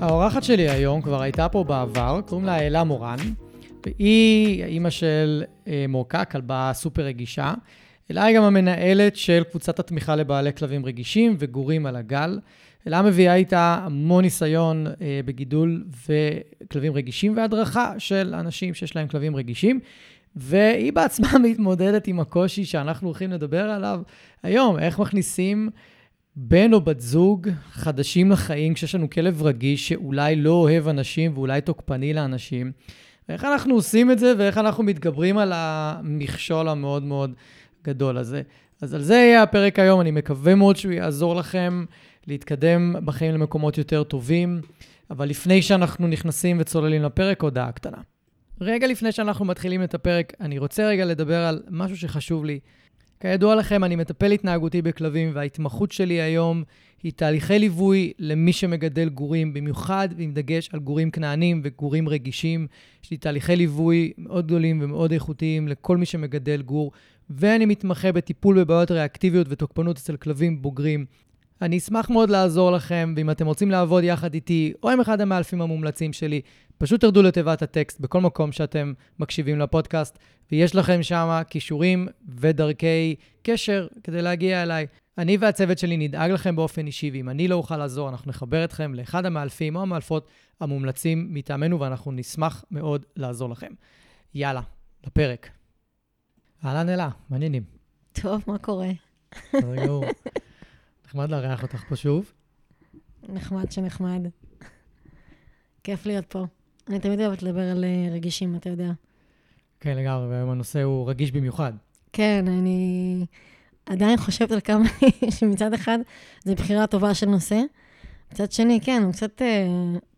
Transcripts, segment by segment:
האורחת שלי היום כבר הייתה פה בעבר, קוראים לה אלה מורן, והיא האימא של אה, מורקה, כלבה סופר רגישה. אלה היא גם המנהלת של קבוצת התמיכה לבעלי כלבים רגישים וגורים על הגל. אלה מביאה איתה המון ניסיון אה, בגידול וכלבים רגישים והדרכה של אנשים שיש להם כלבים רגישים. והיא בעצמה מתמודדת עם הקושי שאנחנו הולכים לדבר עליו היום, איך מכניסים בן או בת זוג חדשים לחיים כשיש לנו כלב רגיש שאולי לא אוהב אנשים ואולי תוקפני לאנשים. ואיך אנחנו עושים את זה ואיך אנחנו מתגברים על המכשול המאוד מאוד גדול הזה. אז על זה יהיה הפרק היום, אני מקווה מאוד שהוא יעזור לכם להתקדם בחיים למקומות יותר טובים. אבל לפני שאנחנו נכנסים וצוללים לפרק, הודעה קטנה. רגע לפני שאנחנו מתחילים את הפרק, אני רוצה רגע לדבר על משהו שחשוב לי. כידוע לכם, אני מטפל התנהגותי בכלבים, וההתמחות שלי היום היא תהליכי ליווי למי שמגדל גורים, במיוחד עם דגש על גורים כנענים וגורים רגישים. יש לי תהליכי ליווי מאוד גדולים ומאוד איכותיים לכל מי שמגדל גור, ואני מתמחה בטיפול בבעיות ריאקטיביות ותוקפנות אצל כלבים בוגרים. אני אשמח מאוד לעזור לכם, ואם אתם רוצים לעבוד יחד איתי, או עם אחד המאלפים המומלצים שלי, פשוט תרדו לתיבת הטקסט בכל מקום שאתם מקשיבים לפודקאסט, ויש לכם שם כישורים ודרכי קשר כדי להגיע אליי. אני והצוות שלי נדאג לכם באופן אישי, ואם אני לא אוכל לעזור, אנחנו נחבר אתכם לאחד המאלפים או המאלפות המומלצים מטעמנו, ואנחנו נשמח מאוד לעזור לכם. יאללה, לפרק. אהלן אלה, מעניינים. טוב, מה קורה? בסדר גמור. נחמד לארח אותך פה שוב. נחמד שנחמד. כיף להיות פה. אני תמיד אוהבת לדבר על אה, רגישים, אתה יודע. כן, לגמרי, והיום הנושא הוא רגיש במיוחד. כן, אני עדיין חושבת על כמה שמצד אחד זו בחירה טובה של נושא. מצד שני, כן, הוא קצת... אה,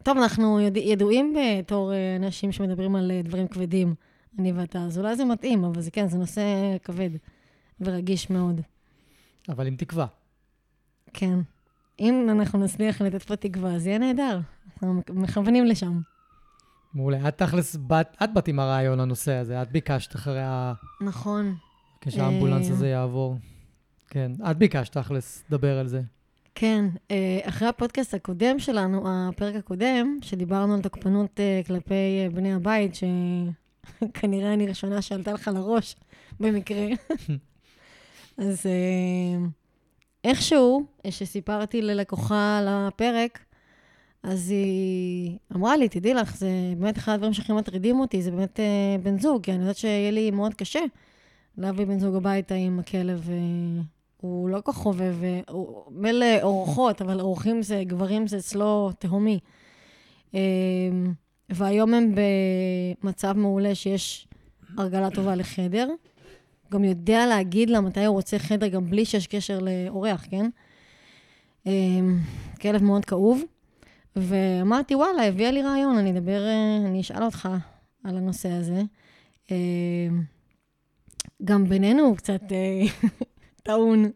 טוב, אנחנו יד... ידועים בתור אה, אנשים שמדברים על דברים כבדים, אני ואתה, אז אולי זה מתאים, אבל זה כן, זה נושא כבד ורגיש מאוד. אבל עם תקווה. כן. אם אנחנו נצליח לתת פה תקווה, אז יהיה נהדר. אנחנו מכוונים לשם. מעולה. את תכלס, את באת עם הרעיון לנושא הזה, את ביקשת אחרי ה... נכון. כשהאמבולנס הזה יעבור. כן, את ביקשת תכלס לדבר על זה. כן, אה, אחרי הפודקאסט הקודם שלנו, הפרק הקודם, שדיברנו על תוקפנות אה, כלפי אה, בני הבית, שכנראה אני ראשונה שעלתה לך לראש במקרה, אז איכשהו, כשסיפרתי ללקוחה על הפרק, אז היא אמרה לי, תדעי לך, זה באמת אחד הדברים שהכי מטרידים אותי, זה באמת אה, בן זוג, כי אני יודעת שיהיה לי מאוד קשה להביא בן זוג הביתה עם הכלב. אה, הוא לא כל כך חובב, הוא מילא אורחות, אבל אורחים זה, גברים זה אצלו תהומי. אה, והיום הם במצב מעולה שיש הרגלה טובה לחדר. גם יודע להגיד לה מתי הוא רוצה חדר, גם בלי שיש קשר לאורח, כן? אה, כלב מאוד כאוב. ואמרתי, וואלה, הביאה לי רעיון, אני אדבר, אה, אני אשאל אותך על הנושא הזה. אה, גם בינינו הוא קצת אה, טעון.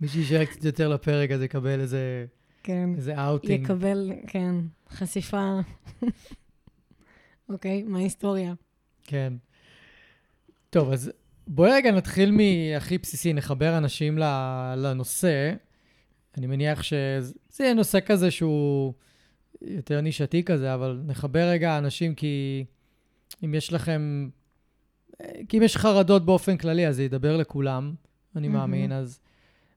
מי שישאר קצת יותר לפרק, אז יקבל איזה, כן, איזה אאוטינג. יקבל, כן, חשיפה. אוקיי, מההיסטוריה. כן. טוב, אז בואי רגע נתחיל מהכי בסיסי, נחבר אנשים לנושא. אני מניח שזה יהיה נושא כזה שהוא יותר נישתי כזה, אבל נחבר רגע אנשים כי אם יש לכם, כי אם יש חרדות באופן כללי, אז זה ידבר לכולם, אני mm-hmm. מאמין. אז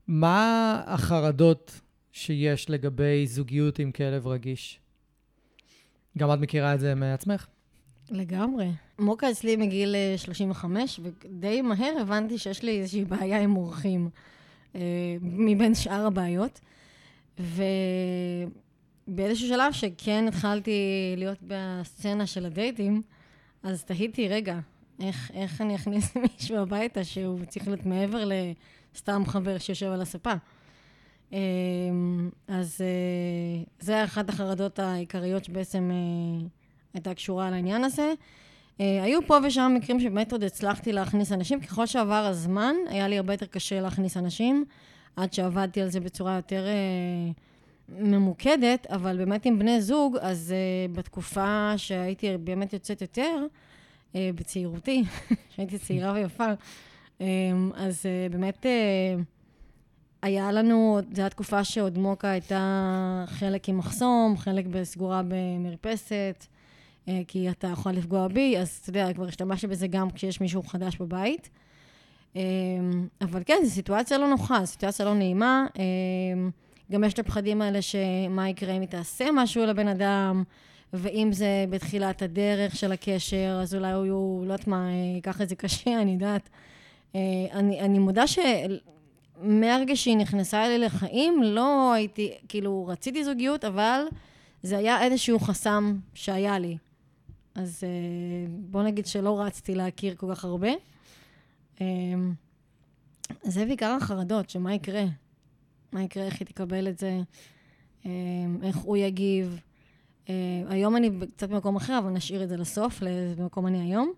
מה החרדות שיש לגבי זוגיות עם כלב רגיש? גם את מכירה את זה מעצמך? לגמרי. מוקה אצלי מגיל 35, אה, ודי מהר הבנתי שיש לי איזושהי בעיה עם אורחים. אה, מבין שאר הבעיות. ובאיזשהו שלב שכן התחלתי להיות בסצנה של הדייטים, אז תהיתי, רגע, איך, איך אני אכניס מישהו הביתה שהוא צריך להיות מעבר לסתם חבר שיושב על הספה? אז אה, זה אחת החרדות העיקריות שבעצם הייתה קשורה לעניין הזה. אה, היו פה ושם מקרים שבאמת עוד הצלחתי להכניס אנשים. ככל שעבר הזמן, היה לי הרבה יותר קשה להכניס אנשים, עד שעבדתי על זה בצורה יותר ממוקדת, אבל באמת עם בני זוג, אז בתקופה שהייתי באמת יוצאת יותר, בצעירותי, שהייתי צעירה ויפה, אז באמת... היה לנו, זו הייתה תקופה שעוד מוקה הייתה חלק עם מחסום, חלק בסגורה במרפסת, אה, כי אתה יכול לפגוע בי, אז אתה יודע, כבר השתמשתי בזה גם כשיש מישהו חדש בבית. אה, אבל כן, זו סיטואציה לא נוחה, זו סיטואציה לא נעימה. אה, גם יש את הפחדים האלה שמה יקרה אם היא תעשה משהו לבן אדם, ואם זה בתחילת הדרך של הקשר, אז אולי הוא, לא יודעת מה, ייקח את זה קשה, אני יודעת. אני, אני מודה ש... מהרגע שהיא נכנסה אלי לחיים, לא הייתי, כאילו, רציתי זוגיות, אבל זה היה איזשהו חסם שהיה לי. אז אה, בוא נגיד שלא רצתי להכיר כל כך הרבה. אה, זה בעיקר החרדות, שמה יקרה? מה יקרה, איך היא תקבל את זה, אה, איך הוא יגיב. היום אני קצת במקום אחר, אבל נשאיר את זה לסוף, לאיזה מקום אני היום.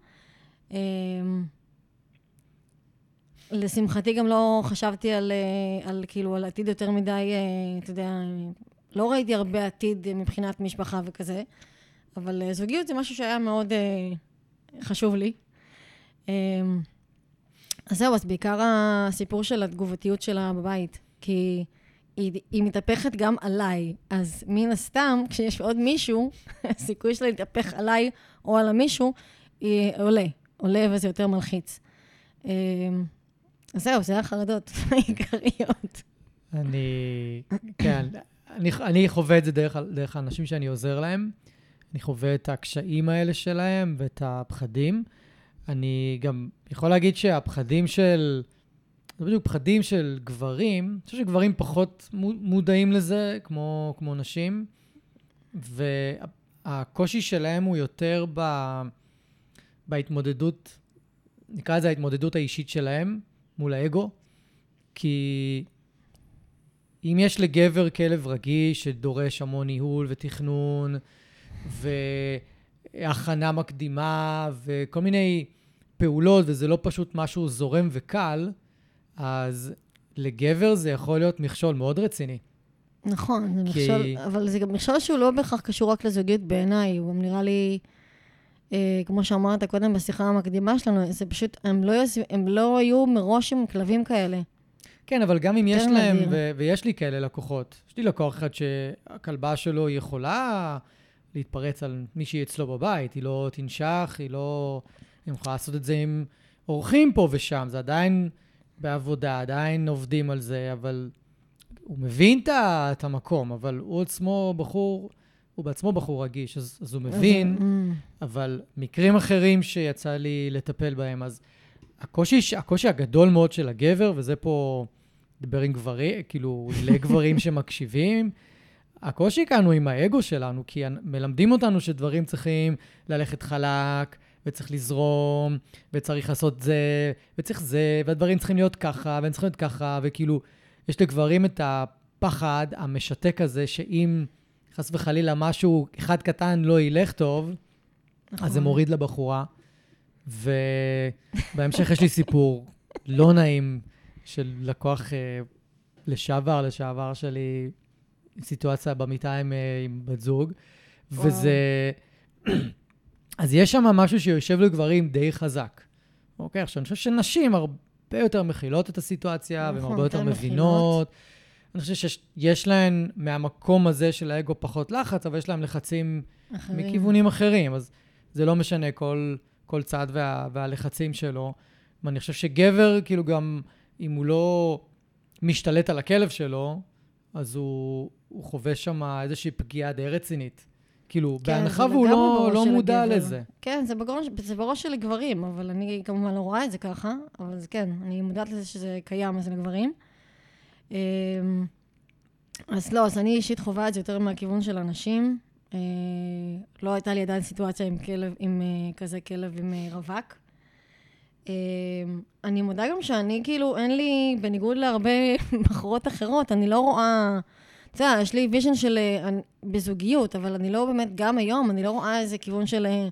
לשמחתי גם לא חשבתי על, על כאילו, על עתיד יותר מדי, אתה יודע, לא ראיתי הרבה עתיד מבחינת משפחה וכזה, אבל אה, זוגיות זה משהו שהיה מאוד חשוב לי. אז זהו, אז בעיקר הסיפור של התגובתיות שלה בבית, כי היא, היא מתהפכת גם עליי, אז מן הסתם, כשיש עוד מישהו, הסיכוי שלה להתהפך עליי או על המישהו, היא עולה, עולה וזה יותר מלחיץ. זהו, זה החרדות העיקריות. אני, כן, אני, אני חווה את זה דרך, דרך האנשים שאני עוזר להם. אני חווה את הקשיים האלה שלהם ואת הפחדים. אני גם יכול להגיד שהפחדים של, זה בדיוק פחדים של גברים, אני חושב שגברים פחות מודעים לזה, כמו, כמו נשים, והקושי שלהם הוא יותר ב, בהתמודדות, נקרא לזה ההתמודדות האישית שלהם, מול האגו, כי אם יש לגבר כלב רגיש שדורש המון ניהול ותכנון והכנה מקדימה וכל מיני פעולות, וזה לא פשוט משהו זורם וקל, אז לגבר זה יכול להיות מכשול מאוד רציני. נכון, זה כי... מכשול, אבל זה גם מכשול שהוא לא בהכרח קשור רק לזוגיות בעיניי, הוא גם נראה לי... אה, כמו שאמרת קודם בשיחה המקדימה שלנו, זה פשוט, הם לא, יוס... הם לא היו מראש עם כלבים כאלה. כן, אבל גם אם יש להם, ו- ויש לי כאלה לקוחות, יש לי לקוח אחד שהכלבה שלו יכולה להתפרץ על מישהי אצלו בבית, היא לא תנשך, היא לא... היא יכולה לעשות את זה עם אורחים פה ושם, זה עדיין בעבודה, עדיין עובדים על זה, אבל הוא מבין את המקום, אבל הוא עצמו בחור הוא בעצמו בחור רגיש, אז, אז הוא מבין, mm. אבל מקרים אחרים שיצא לי לטפל בהם, אז הקושי, הקושי הגדול מאוד של הגבר, וזה פה דבר עם גברים, כאילו, לגברים שמקשיבים, הקושי כאן הוא עם האגו שלנו, כי מלמדים אותנו שדברים צריכים ללכת חלק, וצריך לזרום, וצריך לעשות זה, וצריך זה, והדברים צריכים להיות ככה, והם צריכים להיות ככה, וכאילו, יש לגברים את הפחד המשתק הזה, שאם... חס וחלילה משהו אחד קטן לא ילך טוב, נכון. אז זה מוריד לבחורה. ובהמשך יש לי סיפור לא נעים של לקוח אה, לשעבר, לשעבר שלי, סיטואציה במיטה עם, אה, עם בת זוג, וואו. וזה... אז יש שם משהו שיושב לגברים די חזק. אוקיי, עכשיו, אני חושב שנשים הרבה יותר מכילות את הסיטואציה, נכון, והן הרבה יותר מבינות. אני חושב שיש להן מהמקום הזה של האגו פחות לחץ, אבל יש להן לחצים אחרים. מכיוונים אחרים. אז זה לא משנה כל, כל צד וה, והלחצים שלו. ואני חושב שגבר, כאילו גם, אם הוא לא משתלט על הכלב שלו, אז הוא, הוא חווה שם איזושהי פגיעה די רצינית. כאילו, כן, בהנחה והוא לא, לא מודע הגבר. לזה. כן, זה בראש, זה בראש של גברים, אבל אני כמובן לא רואה את זה ככה, אבל זה כן, אני מודעת לזה שזה קיים אצל גברים. אמ, אז לא, אז אני אישית חווה את זה יותר מהכיוון של אנשים. אה, לא הייתה לי עדיין סיטואציה עם כלב, עם אה, כזה כלב עם אה, רווק. אמ, אני מודה גם שאני, כאילו, אין לי, בניגוד להרבה בחורות אחרות, אני לא רואה... אתה יודע, יש לי vision של אה, בזוגיות, אבל אני לא באמת, גם היום, אני לא רואה איזה כיוון של אה,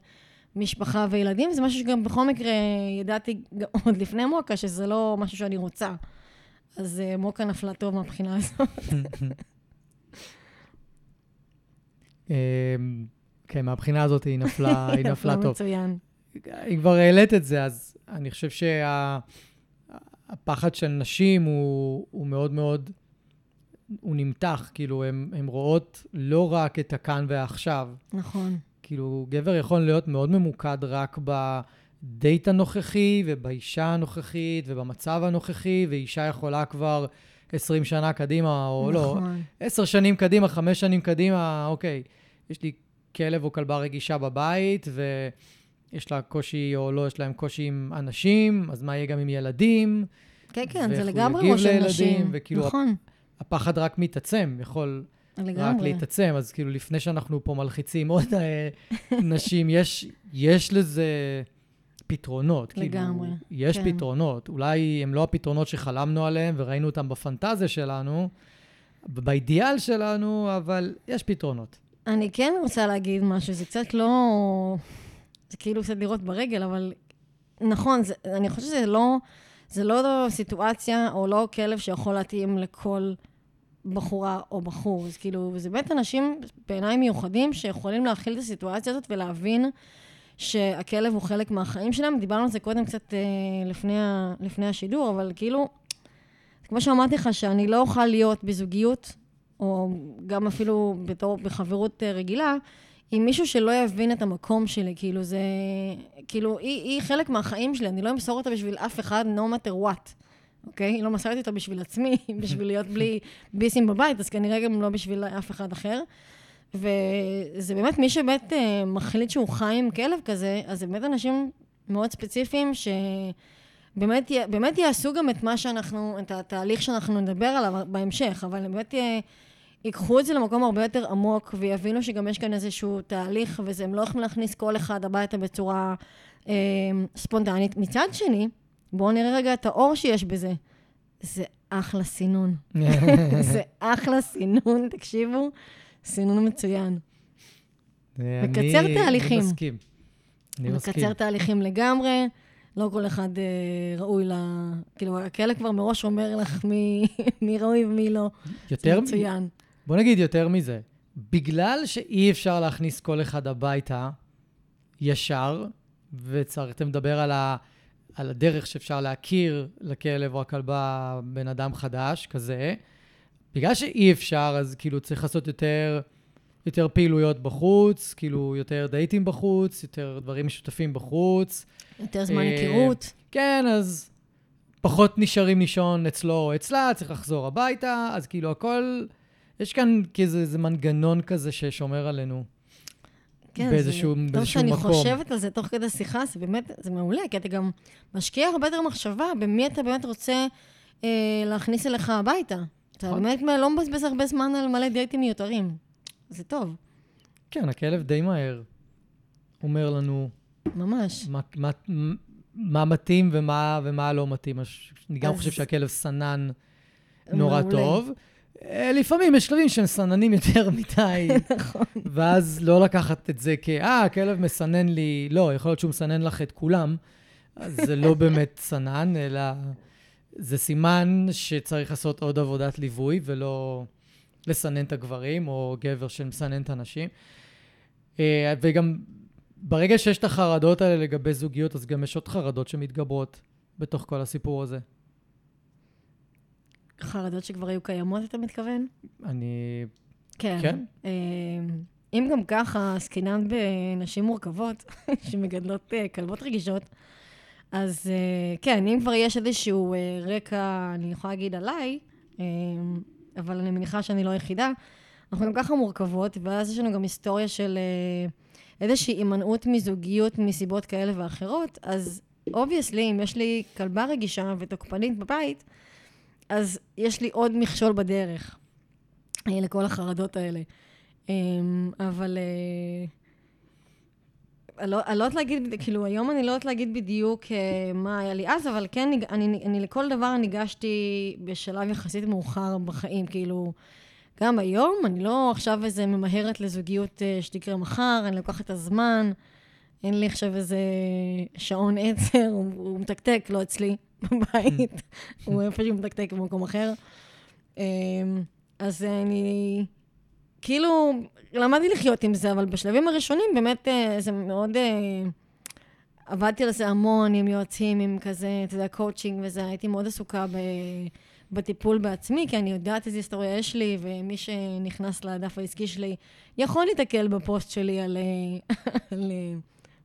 משפחה וילדים. זה משהו שגם בכל מקרה ידעתי עוד לפני מוקה, שזה לא משהו שאני רוצה. אז אה, מוקה נפלה טוב מהבחינה הזאת. אמ, כן, מהבחינה הזאת היא נפלה, היא נפלה טוב. מצוין. אם כבר העלית את זה, אז אני חושב שהפחד של נשים הוא, הוא מאוד מאוד, הוא נמתח, כאילו, הן רואות לא רק את הכאן והעכשיו. נכון. כאילו, גבר יכול להיות מאוד ממוקד רק בדייט הנוכחי ובאישה הנוכחית ובמצב הנוכחי, ואישה יכולה כבר 20 שנה קדימה, או לא, נכון. לא, 10 שנים קדימה, 5 שנים קדימה, אוקיי, יש לי כלב או כלבה רגישה בבית, ויש לה קושי, או לא, יש להם קושי עם אנשים, אז מה יהיה גם עם ילדים? כן, כן, זה לגמרי ראש של לילדים, נשים. וכאילו, נכון, הפחד רק מתעצם, יכול רק לגמרי. להתעצם, אז כאילו לפני שאנחנו פה מלחיצים עוד אה, נשים, יש, יש לזה פתרונות. לגמרי, כאילו, יש כן. פתרונות. אולי הם לא הפתרונות שחלמנו עליהם וראינו אותם בפנטזיה שלנו, באידיאל שלנו, אבל יש פתרונות. אני כן רוצה להגיד משהו, זה קצת לא... זה כאילו קצת לירות ברגל, אבל נכון, זה, אני חושבת שזה לא, זה לא סיטואציה או לא כלב שיכול להתאים לכל בחורה או בחור. אז כאילו, זה באמת אנשים בעיניי מיוחדים שיכולים להכיל את הסיטואציה הזאת ולהבין שהכלב הוא חלק מהחיים שלהם. דיברנו על זה קודם קצת אה, לפני, ה, לפני השידור, אבל כאילו, כמו שאמרתי לך, שאני לא אוכל להיות בזוגיות, או גם אפילו בתור, בחברות אה, רגילה, עם מישהו שלא יבין את המקום שלי, כאילו זה... כאילו, היא, היא חלק מהחיים שלי, אני לא אמסור אותה בשביל אף אחד, no matter what, אוקיי? לא מסרתי אותה בשביל עצמי, בשביל להיות בלי ביסים בבית, אז כנראה גם לא בשביל אף אחד אחר. וזה באמת, מי שבאמת אה, מחליט שהוא חי עם כלב כזה, אז זה באמת אנשים מאוד ספציפיים, שבאמת י- באמת יעשו גם את מה שאנחנו, את התהליך שאנחנו נדבר עליו בהמשך, אבל באמת י- ייקחו את זה למקום הרבה יותר עמוק, ויבינו שגם יש כאן איזשהו תהליך, וזה, הם לא יכולים להכניס כל אחד הביתה בצורה אה, ספונטנית. מצד שני, בואו נראה רגע את האור שיש בזה. זה אחלה סינון. זה אחלה סינון, תקשיבו, סינון מצוין. מקצר אני- תהליכים. אני מסכים. אני מסכים. מקצר תהליכים לגמרי, לא כל אחד אה, ראוי ל... כאילו, הכלא כבר מראש אומר לך מי, מי ראוי ומי לא. יותר, זה מצוין. בוא נגיד יותר מזה. בגלל שאי אפשר להכניס כל אחד הביתה ישר, וצריך לדבר על, ה, על הדרך שאפשר להכיר לכלב או הכלבה בן אדם חדש כזה, בגלל שאי אפשר, אז כאילו צריך לעשות יותר, יותר פעילויות בחוץ, כאילו יותר דייטים בחוץ, יותר דברים משותפים בחוץ. יותר זמן אה, היכרות. כן, אז פחות נשארים לישון אצלו או אצלה, צריך לחזור הביתה, אז כאילו הכל, יש כאן כאיזה איזה מנגנון כזה ששומר עלינו. כן, באיזשהו- זה, טוב באיזשהו שאני מקום. חושבת על זה תוך כדי שיחה, זה באמת, זה מעולה, כי אתה גם משקיע הרבה יותר מחשבה במי אתה באמת רוצה אה, להכניס אליך הביתה. אתה נכון. באמת לא מבזבז הרבה זמן על מלא דייטים מיותרים. זה טוב, כן, הכלב די מהר אומר לנו ממש. מה, מה, מה מתאים ומה, ומה לא מתאים. אני גם חושב שהכלב סנן נורא מעולה. טוב. אה, לפעמים יש כלבים שהם סננים יותר מדי, נכון. ואז לא לקחת את זה כ... אה, הכלב מסנן לי... לא, יכול להיות שהוא מסנן לך את כולם. אז זה לא באמת סנן, אלא זה סימן שצריך לעשות עוד עבודת ליווי, ולא לסנן את הגברים, או גבר שמסנן את הנשים. אה, וגם ברגע שיש את החרדות האלה לגבי זוגיות, אז גם יש עוד חרדות שמתגברות בתוך כל הסיפור הזה. חרדות שכבר היו קיימות, אתה מתכוון? אני... כן. כן? אה, אם גם ככה עסקינן בנשים מורכבות שמגדלות אה, כלבות רגישות, אז אה, כן, אם כבר יש איזשהו רקע, אני יכולה להגיד עליי, אבל אני מניחה שאני לא היחידה, אנחנו גם ככה מורכבות, ואז יש לנו גם היסטוריה של איזושהי הימנעות מזוגיות מסיבות כאלה ואחרות, אז obviously, אם יש לי כלבה רגישה ותוקפנית בבית, אז יש לי עוד מכשול בדרך אה, לכל החרדות האלה. אמ, אבל אה, לא אני לא יודעת להגיד, כאילו, היום אני לא יודעת להגיד בדיוק אה, מה היה לי אז, אבל כן, אני, אני לכל דבר ניגשתי בשלב יחסית מאוחר בחיים, כאילו, גם היום, אני לא עכשיו איזה ממהרת לזוגיות שתקרה מחר, אני לוקחת את הזמן, אין לי עכשיו איזה שעון עצר, הוא, הוא מתקתק, לא אצלי, בבית, הוא איפשהו מתקתק במקום אחר. אמ, אז אני... כאילו, למדתי לחיות עם זה, אבל בשלבים הראשונים באמת אה, זה מאוד... אה, עבדתי על זה המון עם יועצים, עם כזה, אתה יודע, קואוצ'ינג וזה, הייתי מאוד עסוקה ב... בטיפול בעצמי, כי אני יודעת איזה היסטוריה יש לי, ומי שנכנס לדף העסקי שלי יכול להתקל בפוסט שלי על, אה, על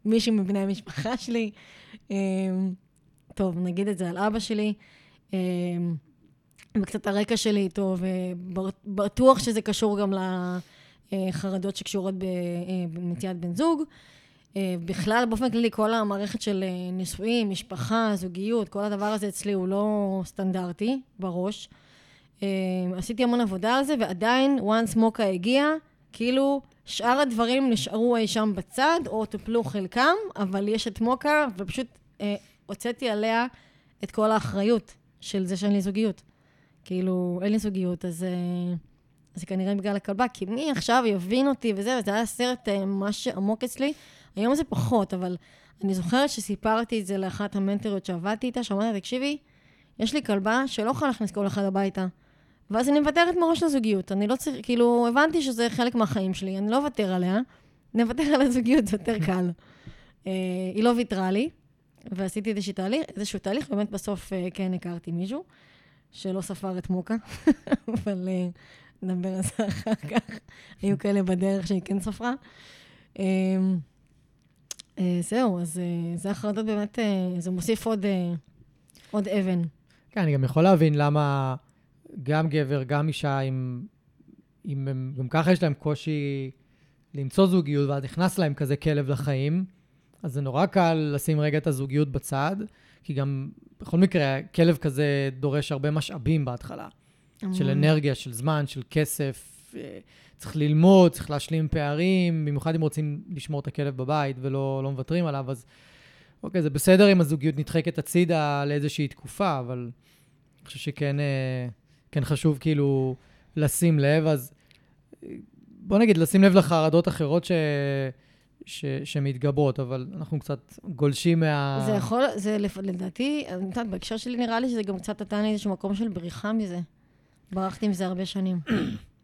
מישהו מבני המשפחה שלי. טוב, נגיד את זה על אבא שלי. וקצת הרקע שלי איתו, ובטוח שזה קשור גם לחרדות שקשורות במציאת בן זוג. בכלל, באופן כללי, כל המערכת של נישואים, משפחה, זוגיות, כל הדבר הזה אצלי הוא לא סטנדרטי בראש. עשיתי המון עבודה על זה, ועדיין, once מוקה הגיע, כאילו שאר הדברים נשארו אי שם בצד, או טופלו חלקם, אבל יש את מוקה, ופשוט אה, הוצאתי עליה את כל האחריות של זה שאין לי זוגיות. כאילו, אין לי זוגיות, אז אה, זה כנראה בגלל הכלבה, כי מי עכשיו יבין אותי וזה, וזה היה סרט אה, ממש עמוק אצלי. היום זה פחות, אבל אני זוכרת שסיפרתי את זה לאחת המנטריות שעבדתי איתה, שאמרתי, תקשיבי, יש לי כלבה שלא יכולה להכניס כל אחד הביתה. ואז אני מוותרת מראש לזוגיות. אני לא צריך, כאילו, הבנתי שזה חלק מהחיים שלי, אני לא אוותר עליה. נוותר על הזוגיות, זה יותר קל. אה, היא לא ויתרה לי, ועשיתי איזשהו תהליך, איזשהו תהליך, באמת בסוף כן הכרתי מישהו. שלא ספר את מוקה, אבל אה, נדבר על זה אחר כך. היו כאלה בדרך שהיא כן ספרה. אה, זהו, אז אה, זה החרדות באמת, זה מוסיף עוד, עוד אבן. כן, אני גם יכול להבין למה גם גבר, גם אישה, אם, אם הם, גם ככה יש להם קושי למצוא זוגיות, ואז נכנס להם כזה כלב לחיים, אז זה נורא קל לשים רגע את הזוגיות בצד, כי גם בכל מקרה, כלב כזה דורש הרבה משאבים בהתחלה. של אנרגיה, של זמן, של כסף. אה, צריך ללמוד, צריך להשלים פערים, במיוחד אם רוצים לשמור את הכלב בבית ולא לא מוותרים עליו, אז אוקיי, זה בסדר אם הזוגיות נדחקת הצידה לאיזושהי תקופה, אבל אני חושב שכן אה, כן חשוב כאילו לשים לב, אז אה, בוא נגיד, לשים לב לחרדות אחרות ש... ש, שמתגברות, אבל אנחנו קצת גולשים מה... זה יכול, זה לדעתי, אני יודעת, בהקשר שלי נראה לי שזה גם קצת נתן לי איזשהו מקום של בריחה מזה. ברחתי עם זה הרבה שנים.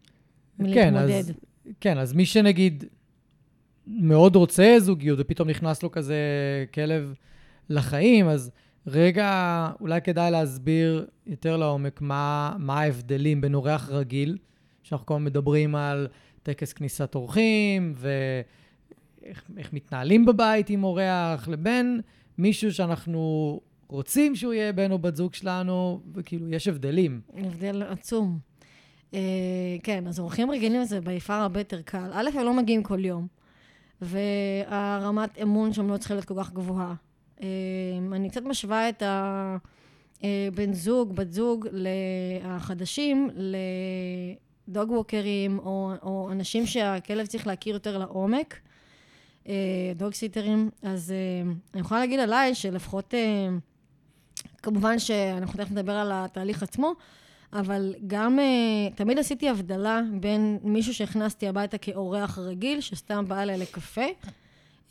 כן, אז, כן, אז מי שנגיד מאוד רוצה זוגיות ופתאום נכנס לו כזה כלב לחיים, אז רגע, אולי כדאי להסביר יותר לעומק מה, מה ההבדלים בין אורח רגיל, שאנחנו כל הזמן מדברים על טקס כניסת אורחים, ו... איך, איך מתנהלים בבית עם אורח, לבין מישהו שאנחנו רוצים שהוא יהיה בן או בת זוג שלנו, וכאילו, יש הבדלים. הבדל עצום. אה, כן, אז אורחים רגילים זה ביפר הרבה יותר קל. א', הם לא מגיעים כל יום, והרמת אמון שם לא צריכה להיות כל כך גבוהה. אה, אני קצת משווה את הבן זוג, בת זוג, החדשים, לדוג ווקרים, או, או אנשים שהכלב צריך להכיר יותר לעומק. אה, אז אה, אני יכולה להגיד עליי שלפחות, אה, כמובן שאנחנו תכף נדבר על התהליך עצמו, אבל גם תמיד עשיתי הבדלה בין מישהו שהכנסתי הביתה כאורח רגיל, שסתם בא אליי לקפה,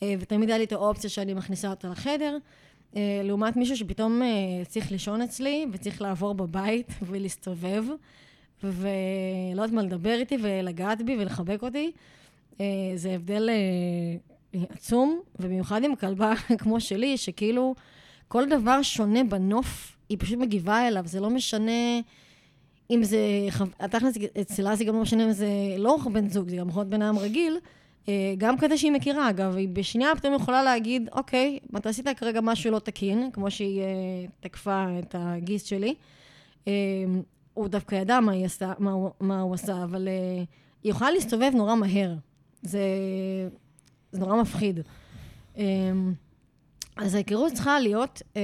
ותמיד היה לי את האופציה שאני מכניסה אותה לחדר, לעומת מישהו שפתאום צריך לישון אצלי וצריך לעבור בבית ולהסתובב, ולא יודעת מה לדבר איתי ולגעת בי ולחבק אותי. זה הבדל עצום, ובמיוחד עם כלבה כמו שלי, שכאילו כל דבר שונה בנוף, היא פשוט מגיבה אליו, זה לא משנה אם זה, תכל'ס אצלה זה גם לא משנה אם זה לא בן זוג, זה גם יכול להיות בן אדם רגיל, אה, גם כזה שהיא מכירה, אגב, היא בשנייה פתאום יכולה להגיד, אוקיי, אתה עשית כרגע משהו לא תקין, כמו שהיא אה, תקפה את הגיס שלי. אה, הוא דווקא ידע מה, עשה, מה, מה הוא עשה, אבל היא יכולה להסתובב נורא מהר. זה זה נורא מפחיד. אמ, אז ההיכרות צריכה להיות אה,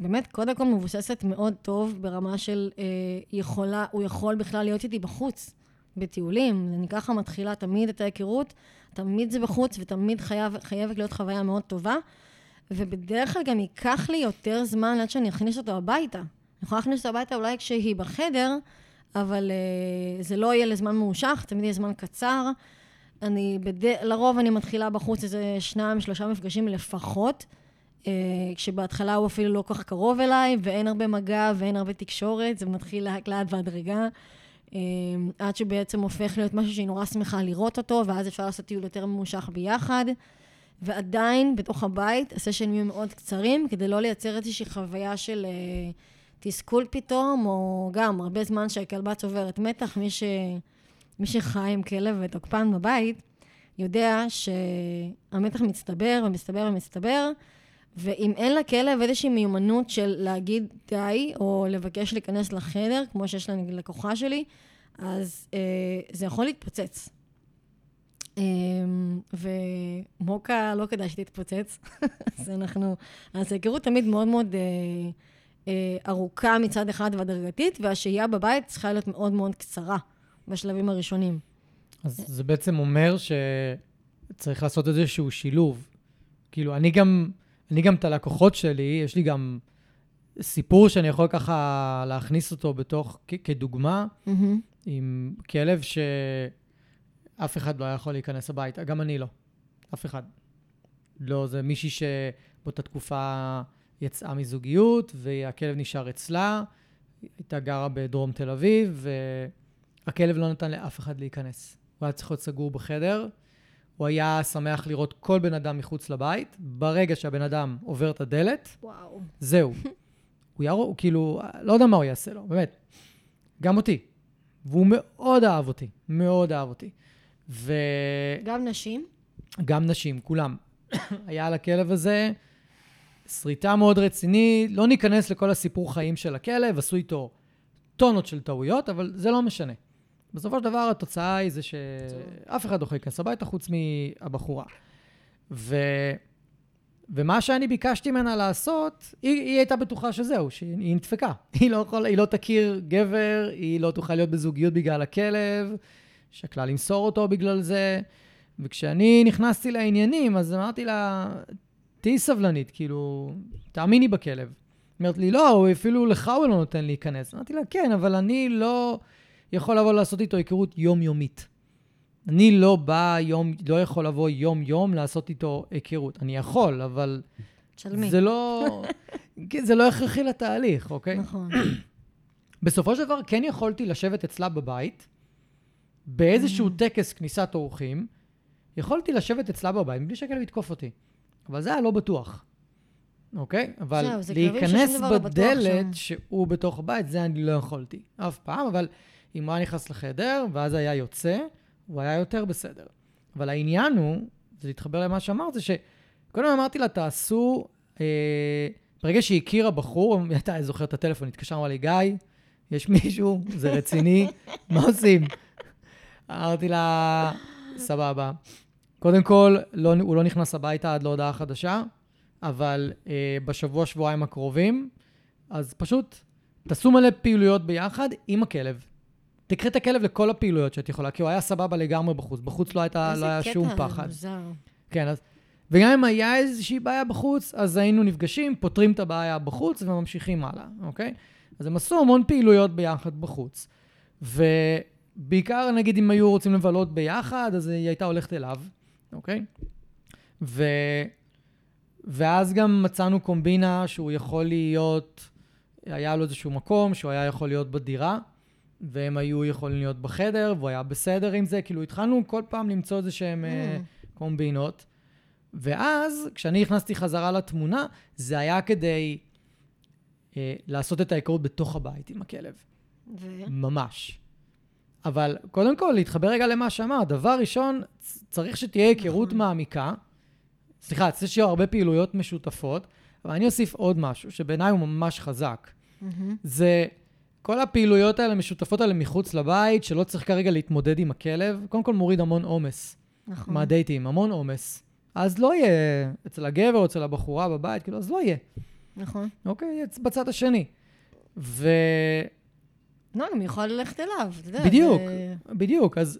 באמת, קודם כל מבוססת מאוד טוב ברמה של אה, יכולה, הוא יכול בכלל להיות איתי בחוץ, בטיולים. אני ככה מתחילה תמיד את ההיכרות, תמיד זה בחוץ, ותמיד חייב, חייבת להיות חוויה מאוד טובה. ובדרך כלל גם ייקח לי יותר זמן עד שאני אכניס אותו הביתה. אני יכולה להכניס אותו הביתה אולי כשהיא בחדר, אבל uh, זה לא יהיה לזמן ממושך, תמיד יהיה זמן קצר. אני, בד... לרוב אני מתחילה בחוץ איזה שניים, שלושה מפגשים לפחות, uh, כשבהתחלה הוא אפילו לא כל כך קרוב אליי, ואין הרבה מגע ואין הרבה תקשורת, זה מתחיל לאט לאט בהדרגה. uh, עד שבעצם הופך להיות משהו שהיא נורא שמחה לראות אותו, ואז אפשר לעשות טיול יותר ממושך ביחד. ועדיין, בתוך הבית, הסשנים יהיו מאוד קצרים, כדי לא לייצר איזושהי חוויה של uh, תסכול פתאום, או גם הרבה זמן שהכלבה צוברת מתח. מי, ש... מי שחי עם כלב ותוקפן בבית, יודע שהמתח מצטבר ומסתבר ומסתבר, ואם אין לכלב איזושהי מיומנות של להגיד די, או לבקש להיכנס לחדר, כמו שיש לקוחה שלי, אז אה, זה יכול להתפוצץ. אמ, ומוקה לא כדאי שתתפוצץ, אז אנחנו, אז ההיכרות תמיד מאוד מאוד אה, אה, ארוכה מצד אחד והדרגתית, והשהייה בבית צריכה להיות מאוד מאוד קצרה בשלבים הראשונים. אז זה בעצם אומר שצריך לעשות איזשהו שילוב. כאילו, אני גם, אני גם את הלקוחות שלי, יש לי גם סיפור שאני יכול ככה להכניס אותו בתוך, כדוגמה, mm-hmm. עם כלב ש... אף אחד לא יכול להיכנס הביתה, גם אני לא. אף אחד. לא, זה מישהי שבאותה תקופה יצאה מזוגיות, והכלב נשאר אצלה, הייתה גרה בדרום תל אביב, והכלב לא נתן לאף אחד להיכנס. הוא היה צריך להיות סגור בחדר. הוא היה שמח לראות כל בן אדם מחוץ לבית. ברגע שהבן אדם עובר את הדלת, וואו. זהו. הוא ירוק, הוא כאילו, לא יודע מה הוא יעשה לו, באמת. גם אותי. והוא מאוד אהב אותי, מאוד אהב אותי. ו... גם נשים? גם נשים, כולם. היה לכלב הזה שריטה מאוד רצינית, לא ניכנס לכל הסיפור חיים של הכלב, עשו איתו טונות של טעויות, אבל זה לא משנה. בסופו של דבר התוצאה היא זה שאף אחד לא להיכנס הביתה חוץ מהבחורה. ו... ומה שאני ביקשתי ממנה לעשות, היא, היא הייתה בטוחה שזהו, שהיא נדפקה. היא לא, יכול, היא לא תכיר גבר, היא לא תוכל להיות בזוגיות בגלל הכלב, שקלה למסור אותו בגלל זה. וכשאני נכנסתי לעניינים, אז אמרתי לה, תהיי סבלנית, כאילו, תאמיני בכלב. היא אומרת לי, לא, הוא אפילו לך הוא לא נותן להיכנס. אמרתי לה, כן, אבל אני לא יכול לבוא לעשות איתו היכרות יומיומית. אני לא בא יום, לא יכול לבוא יום-יום לעשות איתו היכרות. אני יכול, אבל... שלמי. זה לא... כן, זה לא הכרחי לתהליך, אוקיי? נכון. בסופו של דבר, כן יכולתי לשבת אצלה בבית, באיזשהו mm. טקס כניסת אורחים, יכולתי לשבת אצלה בבית מבלי שהכלב יתקוף אותי. אבל זה היה לא בטוח. אוקיי? אבל זהו, להיכנס לא בדלת שהוא בתוך הבית, זה אני לא יכולתי. אף פעם, אבל אם הוא היה נכנס לחדר, ואז היה יוצא, הוא היה יותר בסדר. אבל העניין הוא, זה להתחבר למה שאמרת, זה שקודם אמרתי לה, תעשו, אה, ברגע שהיא הכירה בחור, היא הייתה זוכרת את הטלפון, התקשרה, אמרה לי, גיא, יש מישהו, זה רציני, מה עושים? אמרתי לה, סבבה. קודם כל, לא, הוא לא נכנס הביתה עד להודעה חדשה, אבל אה, בשבוע, שבועיים הקרובים, אז פשוט תעשו מלא פעילויות ביחד עם הכלב. תקחי את הכלב לכל הפעילויות שאת יכולה, כי הוא היה סבבה לגמרי בחוץ. בחוץ לא, הייתה, לא היה שום פחד. איזה קטע מוזר. כן, אז... וגם אם היה איזושהי בעיה בחוץ, אז היינו נפגשים, פותרים את הבעיה בחוץ וממשיכים הלאה, אוקיי? אז הם עשו המון פעילויות ביחד בחוץ. ובעיקר, נגיד, אם היו רוצים לבלות ביחד, אז היא הייתה הולכת אליו, אוקיי? ו... ואז גם מצאנו קומבינה שהוא יכול להיות, היה לו איזשהו מקום שהוא היה יכול להיות בדירה, והם היו יכולים להיות בחדר, והוא היה בסדר עם זה. כאילו, התחלנו כל פעם למצוא איזה שהם mm. uh, קומבינות. ואז, כשאני נכנסתי חזרה לתמונה, זה היה כדי uh, לעשות את ההיכרות בתוך הבית עם הכלב. ו? ממש. אבל קודם כל, להתחבר רגע למה שאמרת. דבר ראשון, צריך שתהיה היכרות נכון. מעמיקה. סליחה, צריך שיהיו הרבה פעילויות משותפות, אבל אני אוסיף עוד משהו, שבעיניי הוא ממש חזק. Mm-hmm. זה כל הפעילויות האלה, המשותפות האלה מחוץ לבית, שלא צריך כרגע להתמודד עם הכלב, קודם כל מוריד המון עומס. נכון. מהדייטים, המון עומס. אז לא יהיה אצל הגבר או אצל הבחורה בבית, כאילו, אז לא יהיה. נכון. אוקיי, בצד השני. ו... לא, גם יכול ללכת אליו, אתה יודע. בדיוק, זה- בדיוק. אז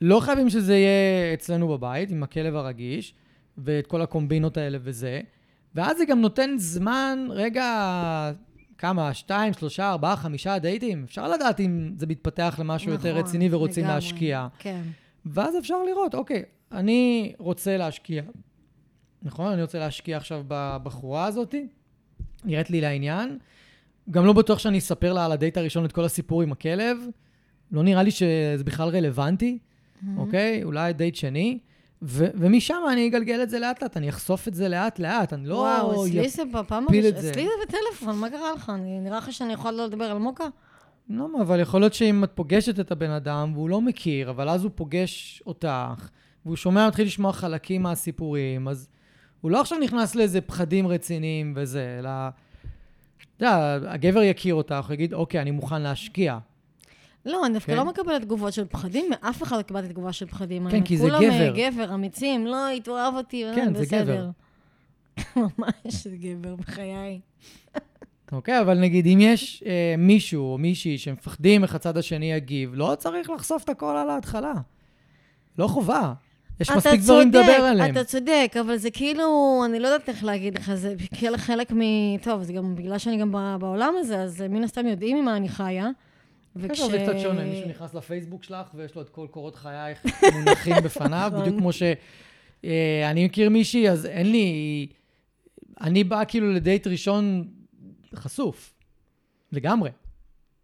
לא חייבים שזה יהיה אצלנו בבית, עם הכלב הרגיש, ואת כל הקומבינות האלה וזה. ואז זה גם נותן זמן, רגע, כמה, שתיים, שלושה, ארבעה, חמישה דייטים. אפשר לדעת אם זה מתפתח למשהו יותר נכון, רציני ורוצים לגמרי. להשקיע. כן. ואז אפשר לראות, אוקיי, אני רוצה להשקיע, נכון? אני רוצה להשקיע עכשיו בבחורה הזאת, נראית לי לעניין. גם לא בטוח שאני אספר לה על הדייט הראשון את כל הסיפור עם הכלב. לא נראה לי שזה בכלל רלוונטי, אוקיי? אולי דייט שני. ו- ומשם אני אגלגל את זה לאט-לאט, אני אחשוף את זה לאט-לאט, אני לא... וואו, אצלי זה בפעם הראשונה. אצלי זה בטלפון, מה קרה לך? אני- נראה לך שאני יכולה לא לדבר על מוקה? לא, אבל יכול להיות שאם את פוגשת את הבן אדם והוא לא מכיר, אבל אז הוא פוגש אותך, והוא שומע, מתחיל לשמוע חלקים מהסיפורים, אז הוא לא עכשיו נכנס לאיזה פחדים רציניים וזה, אלא... אתה יודע, הגבר יכיר אותך, הוא יגיד, אוקיי, אני מוכן להשקיע. לא, אני דווקא כן. לא מקבלת תגובות של פחדים, מאף אחד לא קיבלתי תגובה של פחדים. כן, כי זה כולם אה, גבר. גבר, אמיצים, לא, היא תאהב אותי, אה, כן, זה בסדר. גבר. ממש גבר, בחיי. אוקיי, אבל נגיד, אם יש אה, מישהו או מישהי שמפחדים איך הצד השני יגיב, לא צריך לחשוף את הכל על ההתחלה. לא חובה. יש מספיק דברים לדבר עליהם. אתה צודק, אבל זה כאילו, אני לא יודעת איך להגיד לך, זה כאילו חלק מ... טוב, זה גם בגלל שאני גם בעולם הזה, אז מן הסתם יודעים ממה אני חיה. וכש... זה קצת שונה, מישהו נכנס לפייסבוק שלך ויש לו את כל קורות חייך מונחים בפניו, נכון. בדיוק כמו שאני מכיר מישהי, אז אין לי... אני בא כאילו לדייט ראשון חשוף, לגמרי.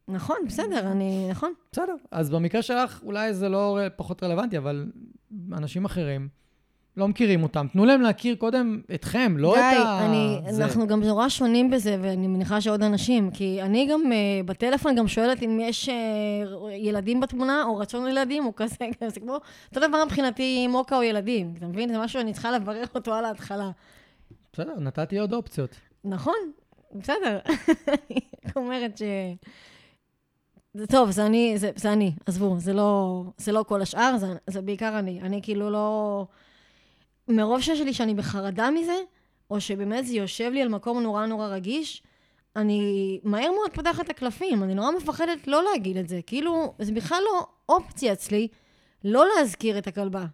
נכון, בסדר, אני... נכון. בסדר, אז במקרה שלך אולי זה לא פחות רלוונטי, אבל אנשים אחרים לא מכירים אותם. תנו להם להכיר קודם אתכם, לא גיא, את ה... אני, זה. אנחנו גם נורא שונים בזה, ואני מניחה שעוד אנשים, כי אני גם uh, בטלפון גם שואלת אם יש uh, ילדים בתמונה, או רצון לילדים, או כזה, זה כמו, אותו דבר מבחינתי מוקה או ילדים, אתה מבין? זה משהו שאני צריכה לברך אותו על ההתחלה. בסדר, נתתי עוד אופציות. נכון, בסדר. אני אומרת ש... זה טוב, זה אני, זה, זה אני, עזבו, זה לא, זה לא כל השאר, זה, זה בעיקר אני. אני כאילו לא... מרוב שיש לי שאני בחרדה מזה, או שבאמת זה יושב לי על מקום נורא נורא רגיש, אני מהר מאוד פותחת את הקלפים, אני נורא מפחדת לא להגיד את זה. כאילו, זה בכלל לא אופציה אצלי לא להזכיר את הכלבה.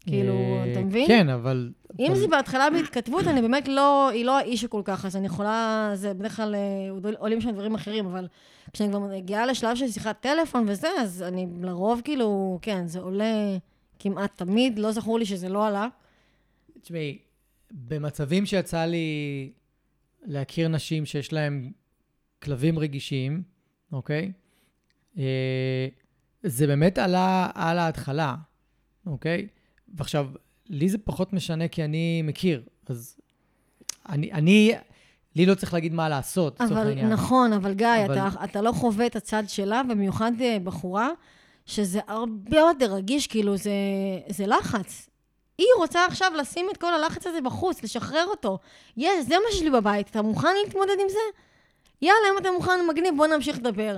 כאילו, אה, אתה מבין? כן, אבל... אם זה בהתחלה בהתכתבות, אני באמת לא, היא לא האיש כל כך, אז אני יכולה, זה בדרך כלל אה, עולים שם דברים אחרים, אבל כשאני כבר מגיעה לשלב של שיחת טלפון וזה, אז אני לרוב כאילו, כן, זה עולה כמעט תמיד, לא זכור לי שזה לא עלה. תשמעי, במצבים שיצא לי להכיר נשים שיש להן כלבים רגישים, אוקיי? אה, זה באמת עלה על ההתחלה, אוקיי? ועכשיו, לי זה פחות משנה כי אני מכיר, אז אני, אני לי לא צריך להגיד מה לעשות, לצורך העניין. נכון, אבל גיא, אבל- אתה, אתה לא חווה את הצד שלה, במיוחד אה, בחורה, שזה הרבה יותר רגיש, כאילו זה, זה לחץ. היא רוצה עכשיו לשים את כל הלחץ הזה בחוץ, לשחרר אותו. יש, זה מה שיש לי בבית, אתה מוכן להתמודד עם זה? יאללה, אם אתה מוכן, מגניב, בוא נמשיך לדבר.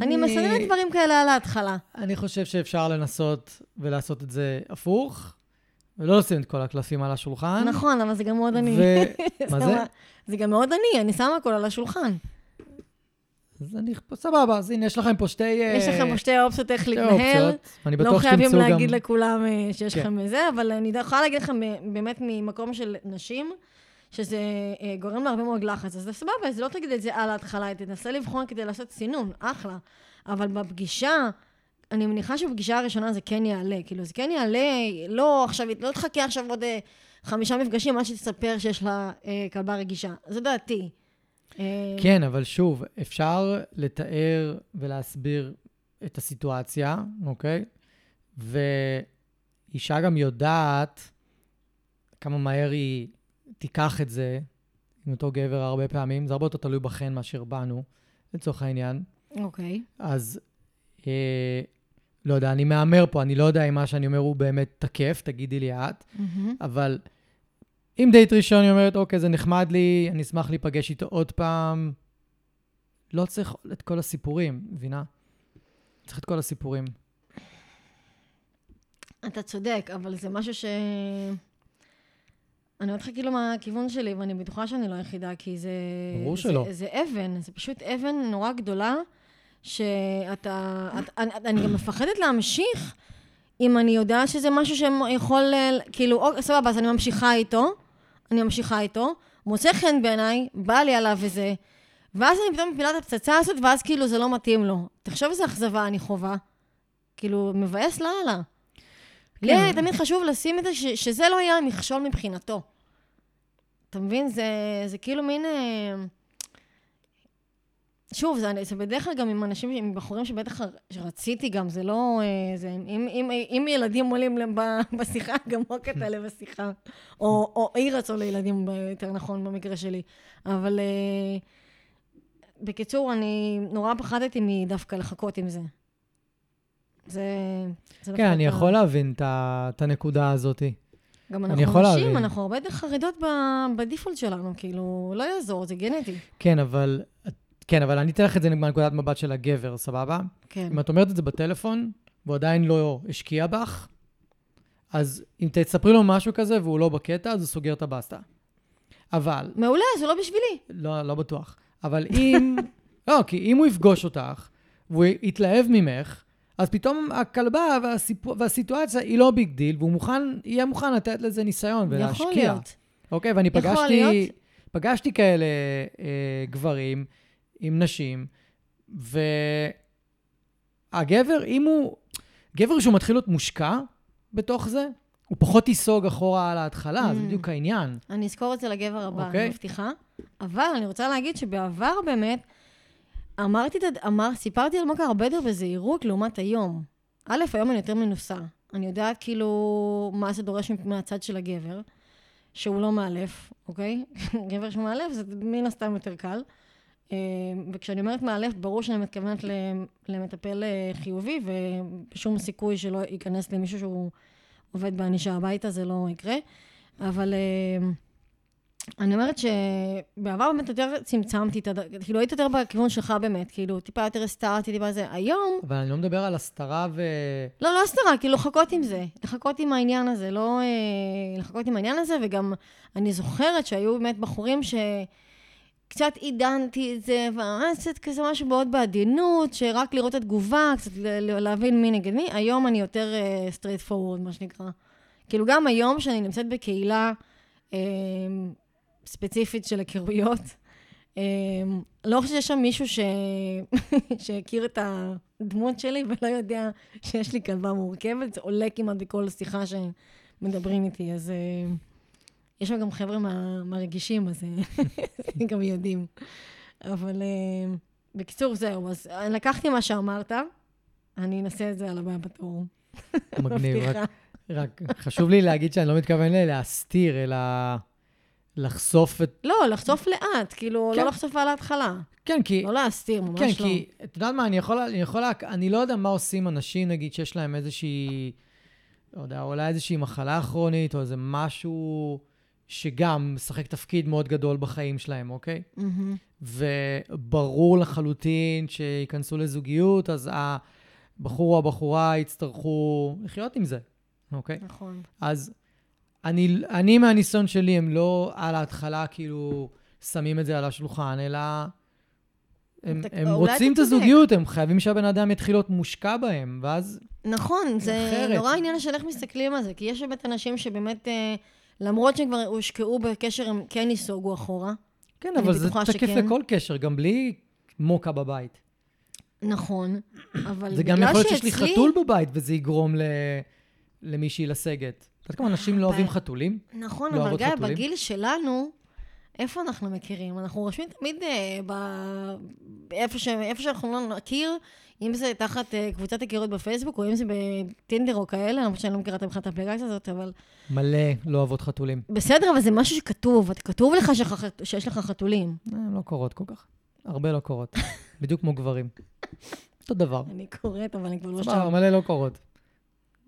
אני אני- מסננת דברים כאלה על ההתחלה. אני חושב שאפשר לנסות ולעשות את זה הפוך, ולא לשים את כל הקלפים על השולחן. נכון, אבל זה גם מאוד אני. ו... מה זה? זה גם מאוד אני, אני שמה הכל על השולחן. אז אני סבבה, אז הנה, יש לכם פה שתי... יש אה, לכם פה שתי אופציות איך להתנהל. אני לא בטוח חייבים שתמצאו גם... להגיד לכולם אה, שיש כן. לכם זה, אבל אני יכולה להגיד לכם אה, באמת ממקום של נשים, שזה גורם להרבה מאוד לחץ. אז זה סבבה, אז לא תגיד את זה על ההתחלה, תנסה לבחון כדי לעשות סינון, אחלה. אבל בפגישה, אני מניחה שבפגישה הראשונה זה כן יעלה. כאילו, זה כן יעלה, לא עכשיו, לא תחכה עכשיו עוד חמישה מפגשים עד שתספר שיש לה אה, כלבה רגישה. זו דעתי. אה, כן, אבל שוב, אפשר לתאר ולהסביר את הסיטואציה, אוקיי? ואישה גם יודעת כמה מהר היא תיקח את זה עם אותו גבר הרבה פעמים. זה הרבה יותר תלוי בכן מאשר בנו, לצורך העניין. אוקיי. אז אה, לא יודע, אני מהמר פה, אני לא יודע אם מה שאני אומר הוא באמת תקף, תגידי לי את, מהמם. אבל אם דייט ראשון היא אומרת, אוקיי, זה נחמד לי, אני אשמח להיפגש איתו עוד פעם, לא צריך את כל הסיפורים, מבינה? צריך את כל הסיפורים. אתה צודק, אבל זה משהו ש... אני אומרת לך כאילו מהכיוון שלי, ואני בטוחה שאני לא היחידה, כי זה... ברור זה- שלא. זה אבן, זה פשוט אבן נורא גדולה, שאתה... את, אני, אני גם מפחדת להמשיך אם אני יודעת שזה משהו שיכול... אה, כאילו, או, סבבה, אז אני ממשיכה איתו, אני ממשיכה איתו, מוצא חן בעיניי, בא לי עליו וזה, ואז אני פתאום מפילה את הפצצה הזאת, ואז כאילו זה לא מתאים לו. תחשוב איזה אכזבה אני חווה. כאילו, מבאס לאללה. לי כן. היה תמיד חשוב לשים את זה, ש- שזה לא יהיה המכשול מבחינתו. אתה מבין? זה, זה כאילו מין... אה, שוב, זה, זה בדרך כלל גם עם אנשים, עם בחורים שבטח רציתי גם, זה לא... אה, זה, אם, אם, אם ילדים עולים בשיחה, גם מוקת עליה בשיחה. או, או היא רצו לילדים, יותר נכון, במקרה שלי. אבל אה, בקיצור, אני נורא פחדתי מדווקא לחכות עם זה. זה... זה כן, אני אתה- יכול להבין את את הנקודה הזאת. גם אנחנו נשים, להבין. אנחנו הרבה יותר חרדות בדיפולט שלנו, כאילו, לא יעזור, זה גנטי. כן, אבל... כן, אבל אני אתן לך את זה מנקודת מבט של הגבר, סבבה? כן. אם את אומרת את זה בטלפון, והוא עדיין לא השקיע בך, אז אם תספרי לו משהו כזה והוא לא בקטע, אז הוא סוגר את הבסטה. אבל, מעולה, זה לא בשבילי. לא, לא בטוח. אבל אם... לא, כי אם הוא יפגוש אותך, והוא יתלהב ממך, אז פתאום הכלבה והסיפור, והסיטואציה היא לא big deal, והוא מוכן, יהיה מוכן לתת לזה ניסיון ולהשקיע. יכול להיות. אוקיי, ואני פגשתי, להיות. פגשתי כאלה אה, גברים עם נשים, והגבר, אם הוא, גבר שהוא מתחיל להיות מושקע בתוך זה, הוא פחות ייסוג אחורה על ההתחלה, Mm. זה בדיוק העניין. אני אזכור את זה לגבר הבא, אוקיי. אני מבטיחה. אבל אני רוצה להגיד שבעבר באמת, אמרתי, אמר, סיפרתי על מוקה הרבה יותר בזהירות לעומת היום. א', היום אני יותר מנוסה. אני יודעת כאילו מה זה דורש מהצד של הגבר, שהוא לא מאלף, אוקיי? גבר שמאלף זה מן הסתם יותר קל. אה, וכשאני אומרת מאלף, ברור שאני מתכוונת למטפל אה, חיובי, ובשום סיכוי שלא ייכנס למישהו שהוא עובד בענישה הביתה, זה לא יקרה. אבל אה, אני אומרת שבעבר באמת יותר צמצמתי את הד... כאילו, הייתי יותר בכיוון שלך באמת, כאילו, טיפה יותר הסתרתי, טיפה זה. היום, אבל אני לא מדבר על הסתרה ו... לא, לא הסתרה, כאילו, לחכות עם זה. לחכות עם העניין הזה, לא... לחכות עם העניין הזה, וגם אני זוכרת שהיו באמת בחורים ש... קצת עידנתי את זה, וממש כזה משהו מאוד בעדינות, שרק לראות את התגובה, קצת להבין מי נגד מי. היום אני יותר straight uh, forward, מה שנקרא. כאילו, גם היום, שאני נמצאת בקהילה uh, ספציפית של היכרויות, um, לא חושבת שיש שם מישהו ש... שהכיר את הדמות שלי ולא יודע שיש לי כלבה מורכבת, זה עולה כמעט בכל שיחה שמדברים איתי, אז... Uh, יש שם גם חבר'ה מה, מהרגישים, אז אה, גם יודעים. אבל אה, בקיצור, זהו. אז לקחתי מה שאמרת, אני אנסה את זה על הבא בתור. מגניב. רק. רק חשוב לי להגיד שאני לא מתכוון להסתיר, אלא לחשוף את... לא, לחשוף לאט, כאילו, כן. לא לחשוף על ההתחלה. כן, כי... לא להסתיר, ממש כן, לא. כי, את יודעת מה, אני יכול, אני יכול, אני לא יודע מה עושים אנשים, נגיד, שיש להם איזושהי, לא יודע, אולי איזושהי מחלה כרונית, או איזה משהו שגם משחק תפקיד מאוד גדול בחיים שלהם, אוקיי? מהמם. וברור לחלוטין שייכנסו לזוגיות, אז הבחור או הבחורה יצטרכו לחיות עם זה, אוקיי? נכון. אז אני, אני מהניסיון שלי, הם לא על ההתחלה כאילו שמים את זה על השולחן, אלא הם, אתה- הם רוצים את. הזוגיות, הם חייבים שהבן אדם יתחיל להיות מושקע בהם, ואז... נכון, זה אחרת. נורא עניין של איך מסתכלים על זה, כי יש באמת אנשים שבאמת, אה, למרות שהם כבר הושקעו בקשר, הם כן ייסוגו אחורה. כן, אבל זה תקף. לכל קשר, גם בלי מוקה בבית. נכון, אבל זה גם יכול להיות שיש לי חתול בבית, וזה יגרום ל... למישהי לסגת. את יודעת כמה אנשים לא אוהבים חתולים? נכון, לא אבל גיא? בגיל שלנו, איפה אנחנו מכירים? אנחנו רושמים תמיד אה, ב... איפה, ש... איפה שאנחנו לא נכיר, אם זה תחת אה, קבוצת היכרות בפייסבוק, או אם זה בטינדר או כאלה, למרות שאני לא מכירה את את האפליקציה הזאת, אבל... מלא לא אוהבות חתולים. בסדר, אבל זה משהו שכתוב, כתוב לך שיש לך- שיש לך חתולים. אה, לא קורות כל כך. הרבה לא קורות. בדיוק כמו גברים. אותו דבר. אני קוראת, אבל אני כבר לא סבבה, שם. מלא לא קורות.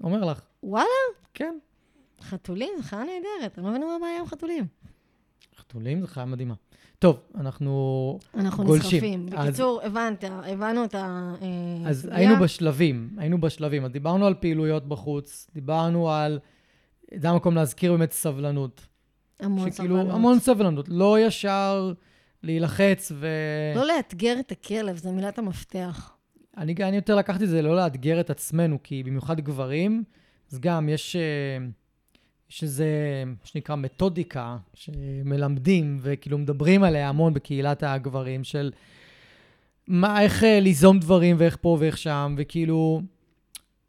אומר לך. וואלה, כן. חתולים, זו חיה נהדרת, אני לא מבינה מה הבעיה עם חתולים. חתולים זה חיה מדהימה. טוב, אנחנו... אנחנו גולשים. נסחפים. אז- בקיצור, הבנת, הבנו את ה... אה, אז סוגיה. היינו בשלבים, היינו בשלבים. אז דיברנו על פעילויות בחוץ, דיברנו על... זה המקום להזכיר באמת סבלנות. המון שכאילו, סבלנות. המון סבלנות. לא ישר להילחץ ו... לא לאתגר את הכלב, זו מילת המפתח. אני, אני יותר לקחתי את זה לא לאתגר את עצמנו, כי במיוחד גברים, אז גם יש, אה, יש איזה, מה שנקרא, מתודיקה שמלמדים וכאילו מדברים עליה המון בקהילת הגברים, של מה, איך אה, ליזום דברים ואיך פה ואיך שם, וכאילו,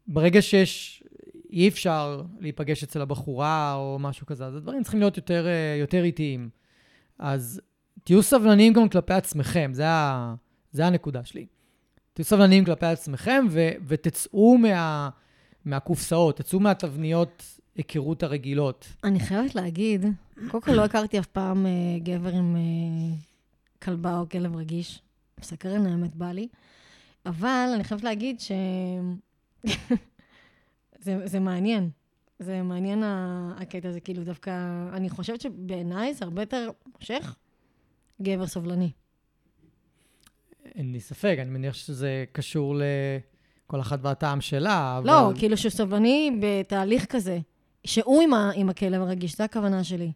ברגע שיש, אי אפשר להיפגש אצל הבחורה או משהו כזה, אז הדברים צריכים להיות יותר, אה, יותר איטיים. אז תהיו סבלניים גם כלפי עצמכם, זה, ה, זה הנקודה שלי. תהיו סבלניים כלפי עצמכם ו, ותצאו מה, מהקופסאות, תצאו מהתבניות היכרות הרגילות. אני חייבת להגיד, קודם כל לא הכרתי אף פעם אה, גבר עם אה, כלבה או כלב רגיש. מסקרן, האמת, בא לי. אבל אני חייבת להגיד ש... זה, זה מעניין. זה מעניין הקטע הזה, כאילו דווקא, אני חושבת שבעיניי זה הרבה יותר מושך גבר סובלני. אין לי ספק, אני מניח שזה קשור לכל אחת והטעם שלה, אבל... לא, כאילו שהוא סובלני בתהליך כזה, שהוא עם, ה, עם הכלב הרגיש, זו הכוונה שלי.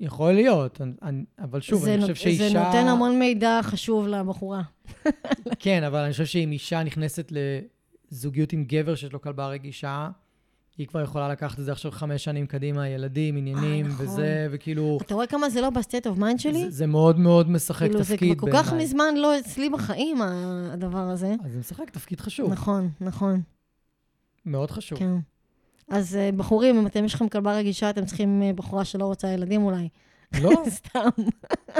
יכול להיות, אני, אבל שוב, זה אני נות- חושב שאישה... זה נותן המון מידע חשוב לבחורה. כן, אבל אני חושב שאם אישה נכנסת לזוגיות עם גבר שיש לו כלבה רגישה, היא כבר יכולה לקחת את זה עכשיו חמש שנים קדימה, ילדים, עניינים, נכון. וזה, וכאילו... אתה רואה כמה זה לא ב state of mind שלי? זה, זה מאוד מאוד משחק כאילו, זה תפקיד כבר כל כך בעיניי. מזמן לא אצלי בחיים, הדבר הזה. אז זה משחק תפקיד חשוב, נכון, נכון, מאוד חשוב. כן. אז אה, בחורים, אם אתם, יש לכם כלבה רגישה, אתם צריכים אה, בחורה שלא רוצה ילדים אולי. לא? סתם.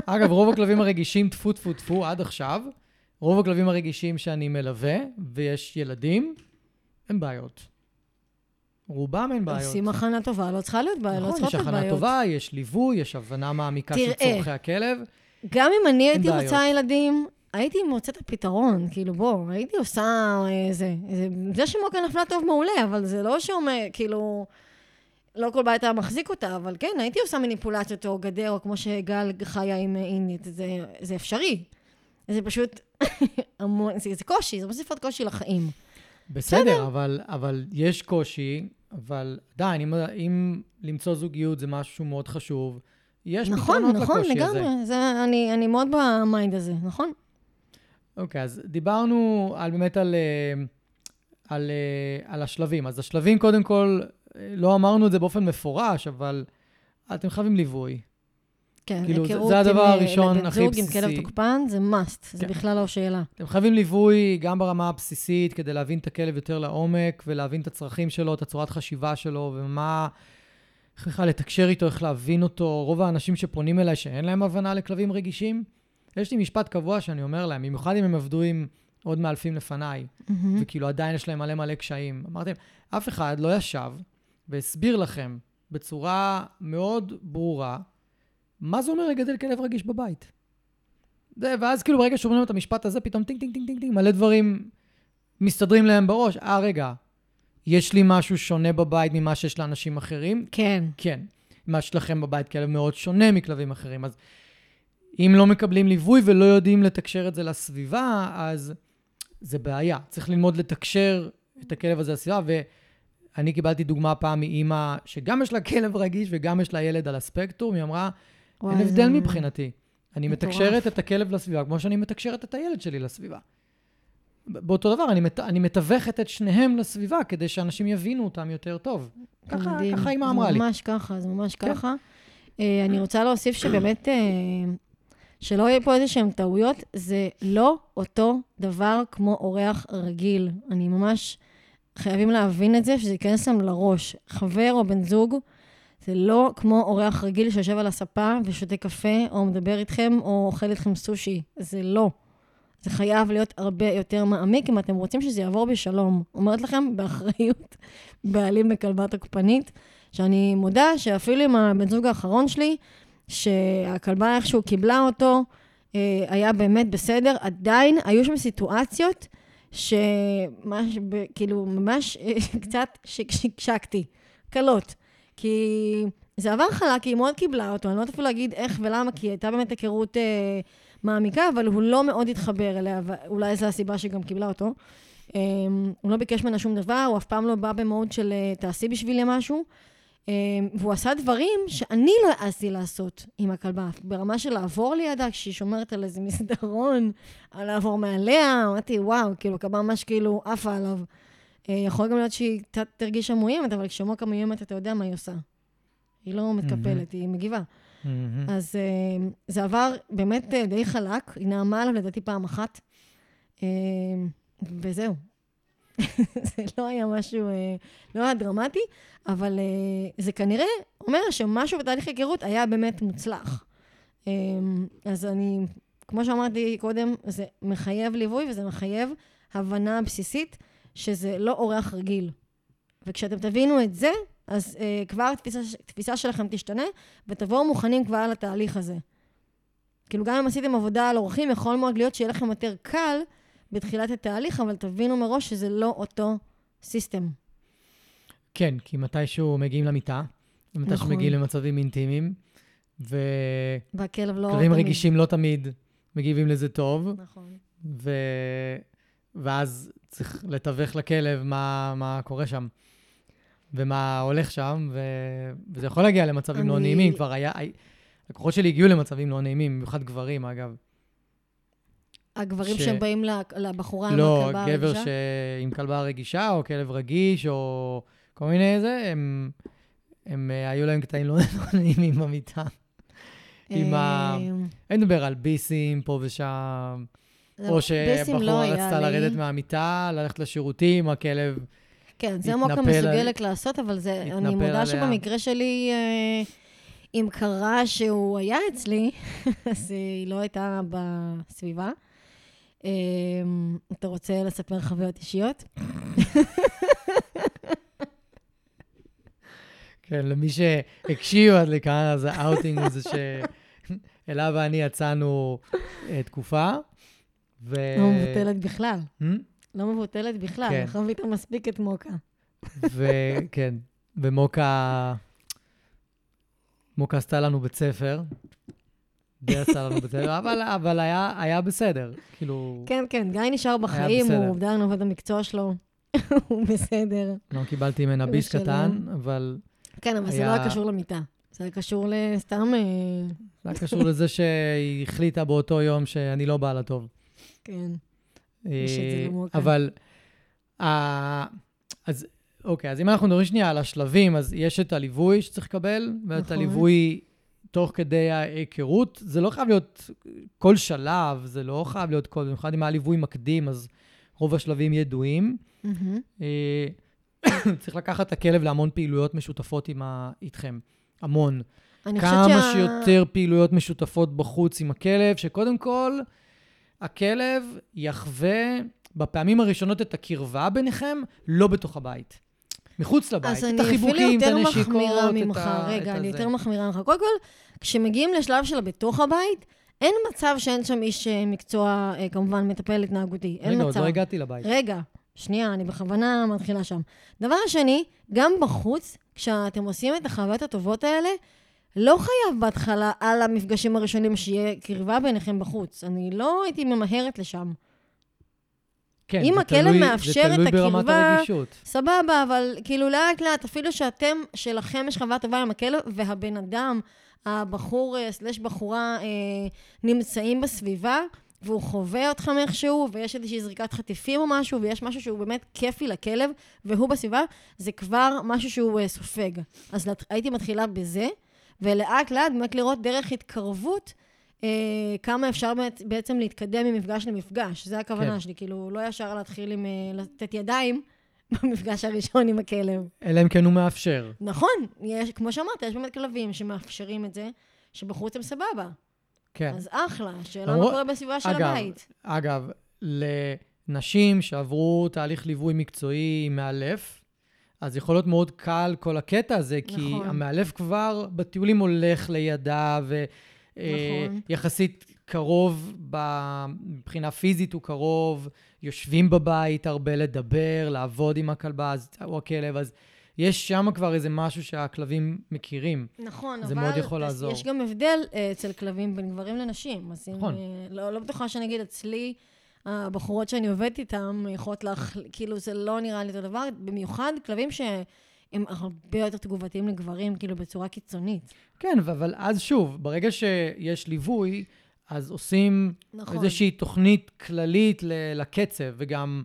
אגב, רוב הכלבים הרגישים, טפו טפו טפו, עד עכשיו, רוב הכלבים הרגישים שאני מלווה, ויש ילדים, הם בעיות. רובם אין בעיות. עושים הכנה טובה, לא צריכה להיות בעיה, לא נכון, צריכות יש להיות הכנה בעיות. טובה, יש ליווי, יש הבנה מעמיקה של. צורכי הכלב. גם אם אני הייתי בעיות. רוצה ילדים, הייתי מוצאת פתרון, כאילו, בוא, הייתי עושה אה, זה. זה, שמוקה נפלה טוב מעולה, אבל זה לא שאומר, כאילו, לא כל בית היה מחזיק אותה, אבל כן, הייתי עושה מניפולציות או גדר, או כמו שגל חיה עם אינית, זה, זה אפשרי. זה פשוט המון, זה, זה קושי, זה מוסיף עוד קושי לחיים. בסדר, אבל, אבל יש קושי, אבל עדיין, אם, אם למצוא זוגיות זה משהו מאוד חשוב, יש נכון, פתרונות נכון, לקושי הזה. לגמרי. זה, אני, אני מאוד ב mind הזה, נכון? אוקיי, אז דיברנו על, באמת על, אה, על, אה, על השלבים. אז השלבים, קודם כל, אה, לא אמרנו את זה באופן מפורש, אבל אתם חייבים ליווי. כן, כאילו, זה- היכרות זה הדבר עם, הראשון הכי זוג עם בסיסי. כלב תוקפן, זה must, זה כן. בכלל לא שאלה. אתם חייבים ליווי גם ברמה הבסיסית, כדי להבין את הכלב יותר לעומק, ולהבין את הצרכים שלו, את הצורת חשיבה שלו, ומה... איך בכלל לתקשר איתו, איך להבין אותו. רוב האנשים שפונים אליי שאין להם הבנה לכלבים רגישים, יש לי משפט קבוע שאני אומר להם, במיוחד אם הם עבדו עם עוד מאלפים לפניי, מהמם. וכאילו עדיין יש להם מלא מלא קשיים. אמרתם, אף אחד לא ישב והסביר לכם בצורה מאוד ברורה מה זה אומר לגדל כלב רגיש בבית. זה, ואז כאילו ברגע שאומרים להם את המשפט הזה, פתאום טינג טינג טינג טינג טינג, מלא דברים מסתדרים להם בראש. אה, רגע, יש לי משהו שונה בבית ממה שיש לאנשים אחרים? כן. כן. מה שלכם בבית כלב מאוד שונה מכלבים אחרים. אז אם לא מקבלים ליווי ולא יודעים לתקשר את זה לסביבה, אז זה בעיה. צריך ללמוד לתקשר את הכלב הזה לסביבה, ואני קיבלתי דוגמה פעם מאימא שגם יש לה כלב רגיש וגם יש לה ילד על הספקטרום, היא אמרה, אין וואי, הבדל זה- מבחינתי. אני מטורף. מתקשרת את הכלב לסביבה כמו שאני מתקשרת את הילד שלי לסביבה. באותו דבר, אני, מת, אני מתווכת את שניהם לסביבה כדי שאנשים יבינו אותם יותר טוב. זה ככה. ככה אימא אמרה זה לי. ממש ככה, זה ממש כן. ככה. אה, אני רוצה להוסיף שבאמת, אה, שלא יהיה פה איזה שהן טעויות, זה לא אותו דבר כמו אורח רגיל. אני ממש, חייבים להבין את זה, שזה ייכנס להם לראש. חבר או בן זוג, זה לא כמו אורח רגיל שיושב על הספה ושותה קפה, או מדבר איתכם, או אוכל איתכם סושי. זה לא. זה חייב להיות הרבה יותר מעמיק אם אתם רוצים שזה יעבור בשלום. אומרת לכם באחריות, בעלים בכלבה תוקפנית, שאני מודה שאפילו עם הבן זוג האחרון שלי, שהכלבה איכשהו קיבלה אותו, אה, היה באמת בסדר, עדיין היו שם סיטואציות שממש, כאילו, ממש אה, קצת שקשקתי, קלות. כי זה עבר חלק, היא מאוד קיבלה אותו, אני לא יודעת אפילו להגיד איך ולמה, כי הייתה באמת היכרות אה, מעמיקה, אבל הוא לא מאוד התחבר אליה, ואולי זו הסיבה שגם קיבלה אותו. אה, הוא לא ביקש ממנה שום דבר, הוא אף פעם לא בא במוד של אה, תעשי בשבילי משהו. והוא עשה דברים שאני לא העזתי לעשות עם הכלבה, ברמה של לעבור לידה כשהיא שומרת על איזה מסדרון, על לעבור מעליה, אמרתי, וואו, כאילו, הכלבה ממש כאילו עפה עליו. אה, יכול גם להיות שהיא קצת תרגישה מאוימת, אבל כשמוקה מאוימת, אתה יודע מה היא עושה. היא לא מתקפלת, היא מגיבה. אז uh, זה עבר באמת uh, די חלק, היא נעמה עליו לדעתי פעם אחת, uh, וזהו. זה לא היה משהו, uh, לא היה דרמטי, אבל uh, זה כנראה אומר שמשהו בתהליך היכרות היה באמת מוצלח. Uh, אז אני, כמו שאמרתי קודם, זה מחייב ליווי וזה מחייב הבנה בסיסית שזה לא אורח רגיל. וכשאתם תבינו את זה, אז uh, כבר התפיסה שלכם תשתנה, ותבואו מוכנים כבר לתהליך הזה. כאילו, גם אם עשיתם עבודה על אורחים, יכול מאוד להיות שיהיה לכם יותר קל בתחילת התהליך, אבל תבינו מראש שזה לא אותו סיסטם. כן, כי מתישהו מגיעים למיטה, ומתישהו נכון. מגיעים למצבים אינטימיים, ו... והכלב לא תמיד. רגישים לא תמיד מגיבים לזה טוב. נכון. ו... ואז צריך לתווך לכלב מה, מה קורה שם. ומה הולך שם, ו... וזה יכול להגיע למצבים לא אני... לא נעימים. כבר היה... לקוחות שלי הגיעו למצבים לא נעימים, במיוחד גברים, אגב. הגברים ש... שבאים לבחורה עם לא, הכלבה הרגישה? לא, גבר עם כלבה רגישה, או כלב רגיש, או כל מיני זה, הם, הם אה, היו להם קטעים לא נעימים במיטה. עם ה... אמ. אני מדבר על ביסים פה ושם, או לא שבחורה רצתה לרדת מהמיטה, ללכת לשירותים, הכלב... כן, זה מוקה מסוגלת על... לעשות, אבל זה, אני מודה עליה. שבמקרה שלי, אה, אם קרה שהוא היה אצלי, אז היא לא הייתה בסביבה. אה, אתה רוצה לספר חוויות אישיות? כן, למי שהקשיב עד לכאן, אז האאוטינג הוא זה שאלה ואני יצאנו אה, תקופה. ו... לא מבוטלת בכלל. Hmm? לא מבוטלת בכלל, כן. אנחנו מביא מספיק את מוקה. וכן, ומוקה... מוקה עשתה לנו בית ספר. די עשה לנו בית ספר, אבל, אבל היה, היה בסדר, כאילו... כן, כן, גיא נשאר בחיים, הוא עדיין עובד במקצוע שלו, הוא בסדר. לא קיבלתי ממנה ביס קטן, אבל... כן, אבל היה... זה לא היה קשור למיטה. זה היה קשור לסתם... אה, זה היה קשור לזה שהיא החליטה באותו יום שאני לא בעל הטוב. כן. אה, אבל, אז אוקיי, אז אם אנחנו מדברים שנייה על השלבים, אז יש את הליווי שצריך לקבל, ואת נכון. הליווי תוך כדי ההיכרות. זה לא חייב להיות כל שלב, זה לא חייב להיות כל... במיוחד אם היה ליווי מקדים, אז רוב השלבים ידועים. אה, צריך לקחת את הכלב להמון פעילויות משותפות עם ה... איתכם. המון. כמה שה... שיותר פעילויות משותפות בחוץ עם הכלב, שקודם כל... הכלב יחווה בפעמים הראשונות את הקרבה ביניכם, לא בתוך הבית. מחוץ לבית. את החיבוקים, את הנשיקות, את ה... אז אני אפילו יותר מחמירה ממך. רגע, אני יותר מחמירה ממך. קודם כל, כשמגיעים לשלב של בתוך הבית, אין מצב שאין שם איש אה, מקצוע, אה, כמובן, מטפל התנהגותי. אין מצב. רגע, עוד לא הגעתי לבית. רגע, שנייה, אני בכוונה מתחילה שם. דבר שני, גם בחוץ, כשאתם עושים את החוויות הטובות האלה, לא חייב בהתחלה על המפגשים הראשונים שיהיה קרבה ביניכם בחוץ. אני לא הייתי ממהרת לשם. כן, אם הכלב מאפשר את הקרבה. סבבה, אבל כאילו לאט לאט, אפילו שאתם, שלכם יש חוויה טובה עם הכלב, והבן אדם, הבחור אה, סלש בחורה, אה, נמצאים בסביבה, והוא חווה אתכם איכשהו, ויש איזושהי זריקת חטיפים או משהו, ויש משהו שהוא באמת כיפי לכלב, והוא בסביבה, זה כבר משהו שהוא אה, סופג. אז הייתי מתחילה בזה. ולאט לאט באמת לראות דרך התקרבות כמה אפשר בעצם להתקדם ממפגש למפגש. זה הכוונה כן. שלי, כאילו, לא ישר להתחיל עם, אה, לתת ידיים במפגש הראשון עם הכלב. אלא אם כן הוא מאפשר. נכון, יש, כמו שאמרת, יש באמת כלבים שמאפשרים את זה, שבחוץ הם סבבה. כן. אז אחלה, שאלה מה קורה בסביבה של אגב, הבית. אגב, לנשים שעברו תהליך ליווי מקצועי מאלף, אז יכול להיות מאוד קל כל הקטע הזה, נכון. כי המאלף כבר בטיולים הולך לידה, ויחסית אה, נכון. קרוב, מבחינה פיזית הוא קרוב, יושבים בבית הרבה לדבר, לעבוד עם הכלבה אז, או הכלב, אז יש שם כבר איזה משהו שהכלבים מכירים. נכון, זה אבל... זה מאוד יכול לעזור. יש גם הבדל uh, אצל כלבים בין גברים לנשים. אז נכון. אם, uh, לא, לא בטוחה שאני אגיד אצלי... הבחורות שאני עובדת איתן יכולות לך, כאילו זה לא נראה לי אותו דבר, במיוחד כלבים ש... הם הרבה יותר תגובתיים לגברים, כאילו, בצורה קיצונית. כן, אבל אז שוב, ברגע שיש ליווי, אז עושים נכון. איזושהי תוכנית כללית לקצב, וגם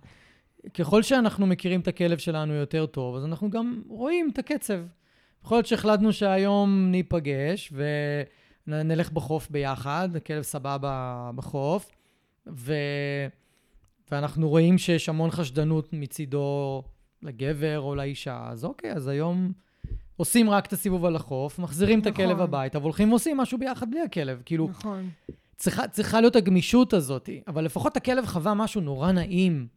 ככל שאנחנו מכירים את הכלב שלנו יותר טוב, אז אנחנו גם רואים את הקצב. יכול להיות שהחלטנו שהיום ניפגש ונלך בחוף ביחד, הכלב סבבה בחוף, ו... ואנחנו רואים שיש המון חשדנות מצידו לגבר או לאישה, אז אוקיי, אז היום עושים רק את הסיבוב על החוף, מחזירים את הכלב נכון. הביתה, והולכים ועושים משהו ביחד בלי הכלב. כאילו, נכון. צריכה, צריכה להיות הגמישות הזאת, אבל לפחות הכלב חווה משהו נורא נעים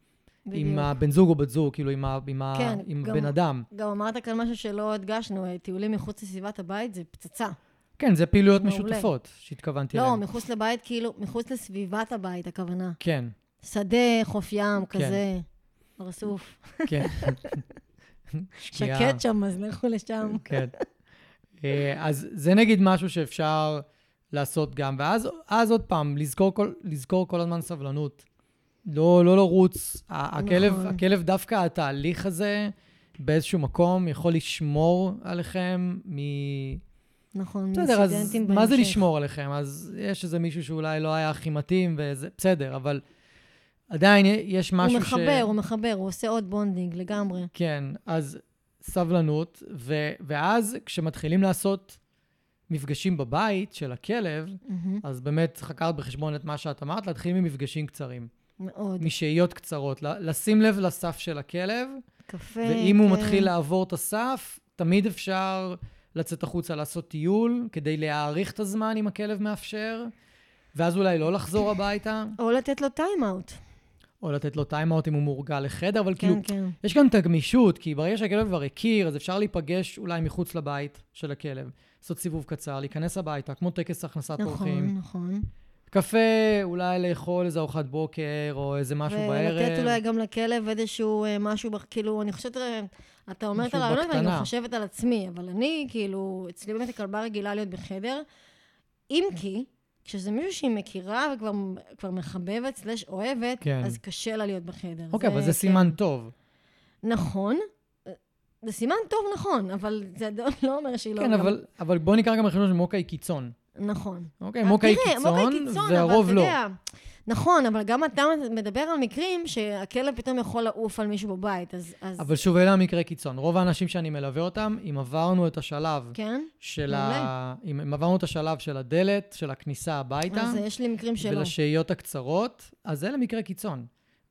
עם בדיוק. הבן זוג או בת זוג, כאילו עם, ה, עם, ה, כן, עם גם- בן אדם. גם אמרת כאן משהו שלא הדגשנו, אה, טיולים מחוץ לסביבת הבית זה פצצה. כן, זה פעילויות מעולה. משותפות שהתכוונתי לא, אליהן. מחוץ לבית, כאילו, מחוץ לסביבת הבית, הכוונה. כן, שדה, חוף ים, כן. כזה, רסוף. כן. שקט שם, אז לכו לשם. כן. אה, אז זה נגיד משהו שאפשר לעשות גם, ואז אז עוד פעם, לזכור כל, לזכור כל הזמן סבלנות. לא, לא לרוץ. הכלב, נכון. הכלב, דווקא התהליך הזה, באיזשהו מקום, יכול לשמור עליכם מ... נכון, בסדר, אז בהמשך. מה זה לשמור עליכם? אז יש איזה מישהו שאולי לא היה הכי מתאים, וזה בסדר, אבל עדיין יש משהו הוא ש... מחבר, הוא מחבר, הוא עושה עוד bonding לגמרי. כן, אז סבלנות, ו... ואז כשמתחילים לעשות מפגשים בבית של הכלב, מהמם, אז באמת לקחת בחשבון את מה שאת אמרת, להתחיל ממפגשים קצרים, מאוד. משהיות קצרות, לשים לב לסף של הכלב, קפה, ואם הוא כן. מתחיל לעבור את הסף, תמיד אפשר לצאת החוצה לעשות טיול, כדי להאריך את הזמן אם הכלב מאפשר, ואז אולי לא לחזור הביתה, או לתת לו טיים-אאוט. או לתת לו time-out אם הוא מורגל לחדר, אבל כאילו, כן, כן. יש כאן את הגמישות, כי ברגע שהכלב כבר הכיר, אז אפשר להיפגש אולי מחוץ לבית של הכלב, לעשות סיבוב קצר, להיכנס הביתה, כמו טקס הכנסת אורחים. נכון, נכון. קפה, אולי לאכול איזה ארוחת בוקר, או איזה משהו בערב. ולתת אולי גם לכלב איזשהו אה, משהו, כאילו, אני חושבת, אה, אתה אומר את הרעיונות, ואני בקטנה. גם חושבת על עצמי, אבל אני, כאילו, אצלי באמת הכלבה רגילה להיות בחדר, אם כי, כשזה מישהו שהיא מכירה וכבר כבר מחבבת, סלש אוהבת, כן. אז קשה לה להיות בחדר. אוקיי, אבל זה כן. סימן טוב. נכון. זה סימן טוב, נכון, אבל זה לא אומר שהיא לא... כן, גם- אבל, אבל בוא ניקח גם בחשבון שמוקה היא קיצון. נכון. אוקיי, מוקה היא תראה, מוקה קיצון, היא קיצון, והרוב אבל לא. אתה יודע, נכון, אבל גם אתה מדבר על מקרים שהכלב פתאום יכול לעוף על מישהו בבית, אז... אז אבל שוב, אלה המקרי קיצון. רוב האנשים שאני מלווה אותם, אם עברנו את השלב כן? של ה... אם אם עברנו את השלב של הדלת, של הכניסה הביתה, אז יש לי מקרים שלא. ולשהיות הקצרות, אז אלה מקרי קיצון.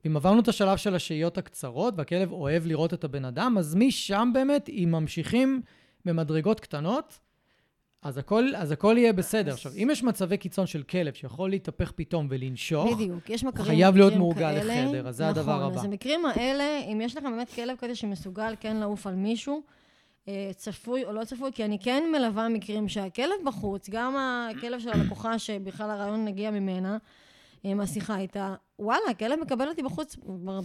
אם עברנו את השלב של השהיות הקצרות, והכלב אוהב לראות את הבן אדם, אז משם באמת, אם ממשיכים במדרגות קטנות, אז הכל, אז הכל יהיה בסדר. עכשיו, אם יש מצבי קיצון של כלב שיכול להתהפך פתאום ולנשוך, בדיוק, יש מקרים חייב להיות כאלה. לחדר, אז זה הדבר נכון, הבא. אז המקרים האלה, אם יש לכם באמת כלב כזה שמסוגל כן לעוף על מישהו, אה, צפוי או לא צפוי, כי אני כן מלווה מקרים שהכלב בחוץ, גם הכלב של הלקוחה שבכלל הרעיון הגיע ממנה, אה, מהשיחה איתה, וואלה, הכלב מקבל אותי בחוץ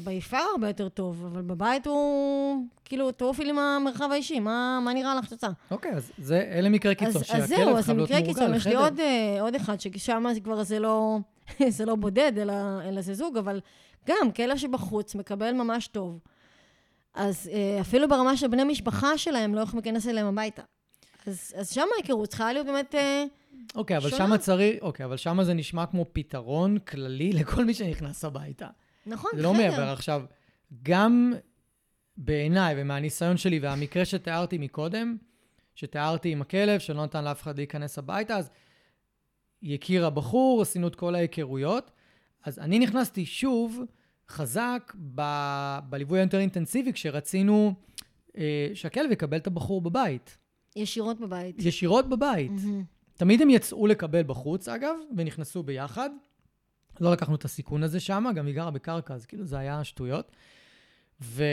ביפר הרבה יותר טוב, אבל בבית הוא, כאילו, תעופי לי מהמרחב האישי, מה, מה נראה לך שתוצאה? אוקיי, אז זה, אלה מקרי קיצון, אז, אז שהכלב זהו, אז זה חייב להיות מקרה מורגל קיצון. יש לי. עוד, אה, עוד אחד, ששם זה כבר זה לא, זה לא בודד, אלא, אלא זה זוג, אבל גם כלב שבחוץ מקבל ממש טוב. אז אה, אפילו ברמה של בני משפחה שלהם לא יכולים להיכנס אליהם הביתה. אז, אז שם ההיכרות צריכה להיות באמת... אוקיי, אבל. שמה צריך, אוקיי, אבל שמה זה נשמע כמו פתרון כללי לכל מי שנכנס הביתה. נכון, זה לא בסדר. מעבר. עכשיו, גם בעיניי ומהניסיון שלי והמקרה שתיארתי מקודם, שתיארתי עם הכלב, שלא נתן לאף אחד להיכנס הביתה, אז היא הכירה בחור, עשינו את כל ההיכרויות. אז אני נכנסתי שוב חזק ב- בליווי היותר אינטנסיבי, כשרצינו אה, שהכלב יקבל את הבחור בבית. ישירות בבית. ישירות בבית. מהמם. תמיד הם יצאו לקבל בחוץ, אגב, ונכנסו ביחד. לא לקחנו את הסיכון הזה שם, גם היא גרה בקרקע, אז כאילו זה היה שטויות. ו...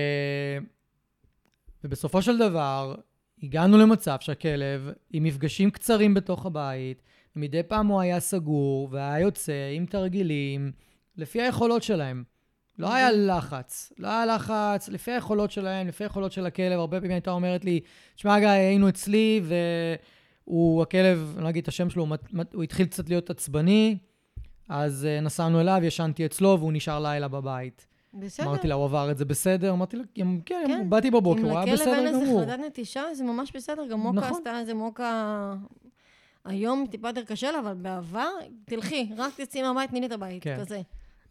ובסופו של דבר, הגענו למצב שהכלב, עם מפגשים קצרים בתוך הבית, ומדי פעם הוא היה סגור, והיה יוצא עם תרגילים, לפי היכולות שלהם. לא היה לחץ, לא היה לחץ, לפי היכולות שלהם, לפי היכולות של הכלב. הרבה פעמים הייתה אומרת לי, תשמע, גיא, היינו אצלי, והוא, הכלב, אני לא אגיד את השם שלו, הוא, הוא התחיל קצת להיות עצבני, אז uh, נסענו אליו, ישנתי אצלו, והוא נשאר לילה בבית. בסדר. אמרתי לה, הוא עבר את זה בסדר? אמרתי לה, כן, כן. באתי בבוקר, הוא היה אם לכלב בסדר אין איזה גמור. חרדת נטישה, זה ממש בסדר. גם מוקה נכון. עשתה איזה מוקה... היום טיפה יותר קשה לה, אבל בעבר, תלכי, רק תצאי מהבית, תני לי את הבית, כן. כזה.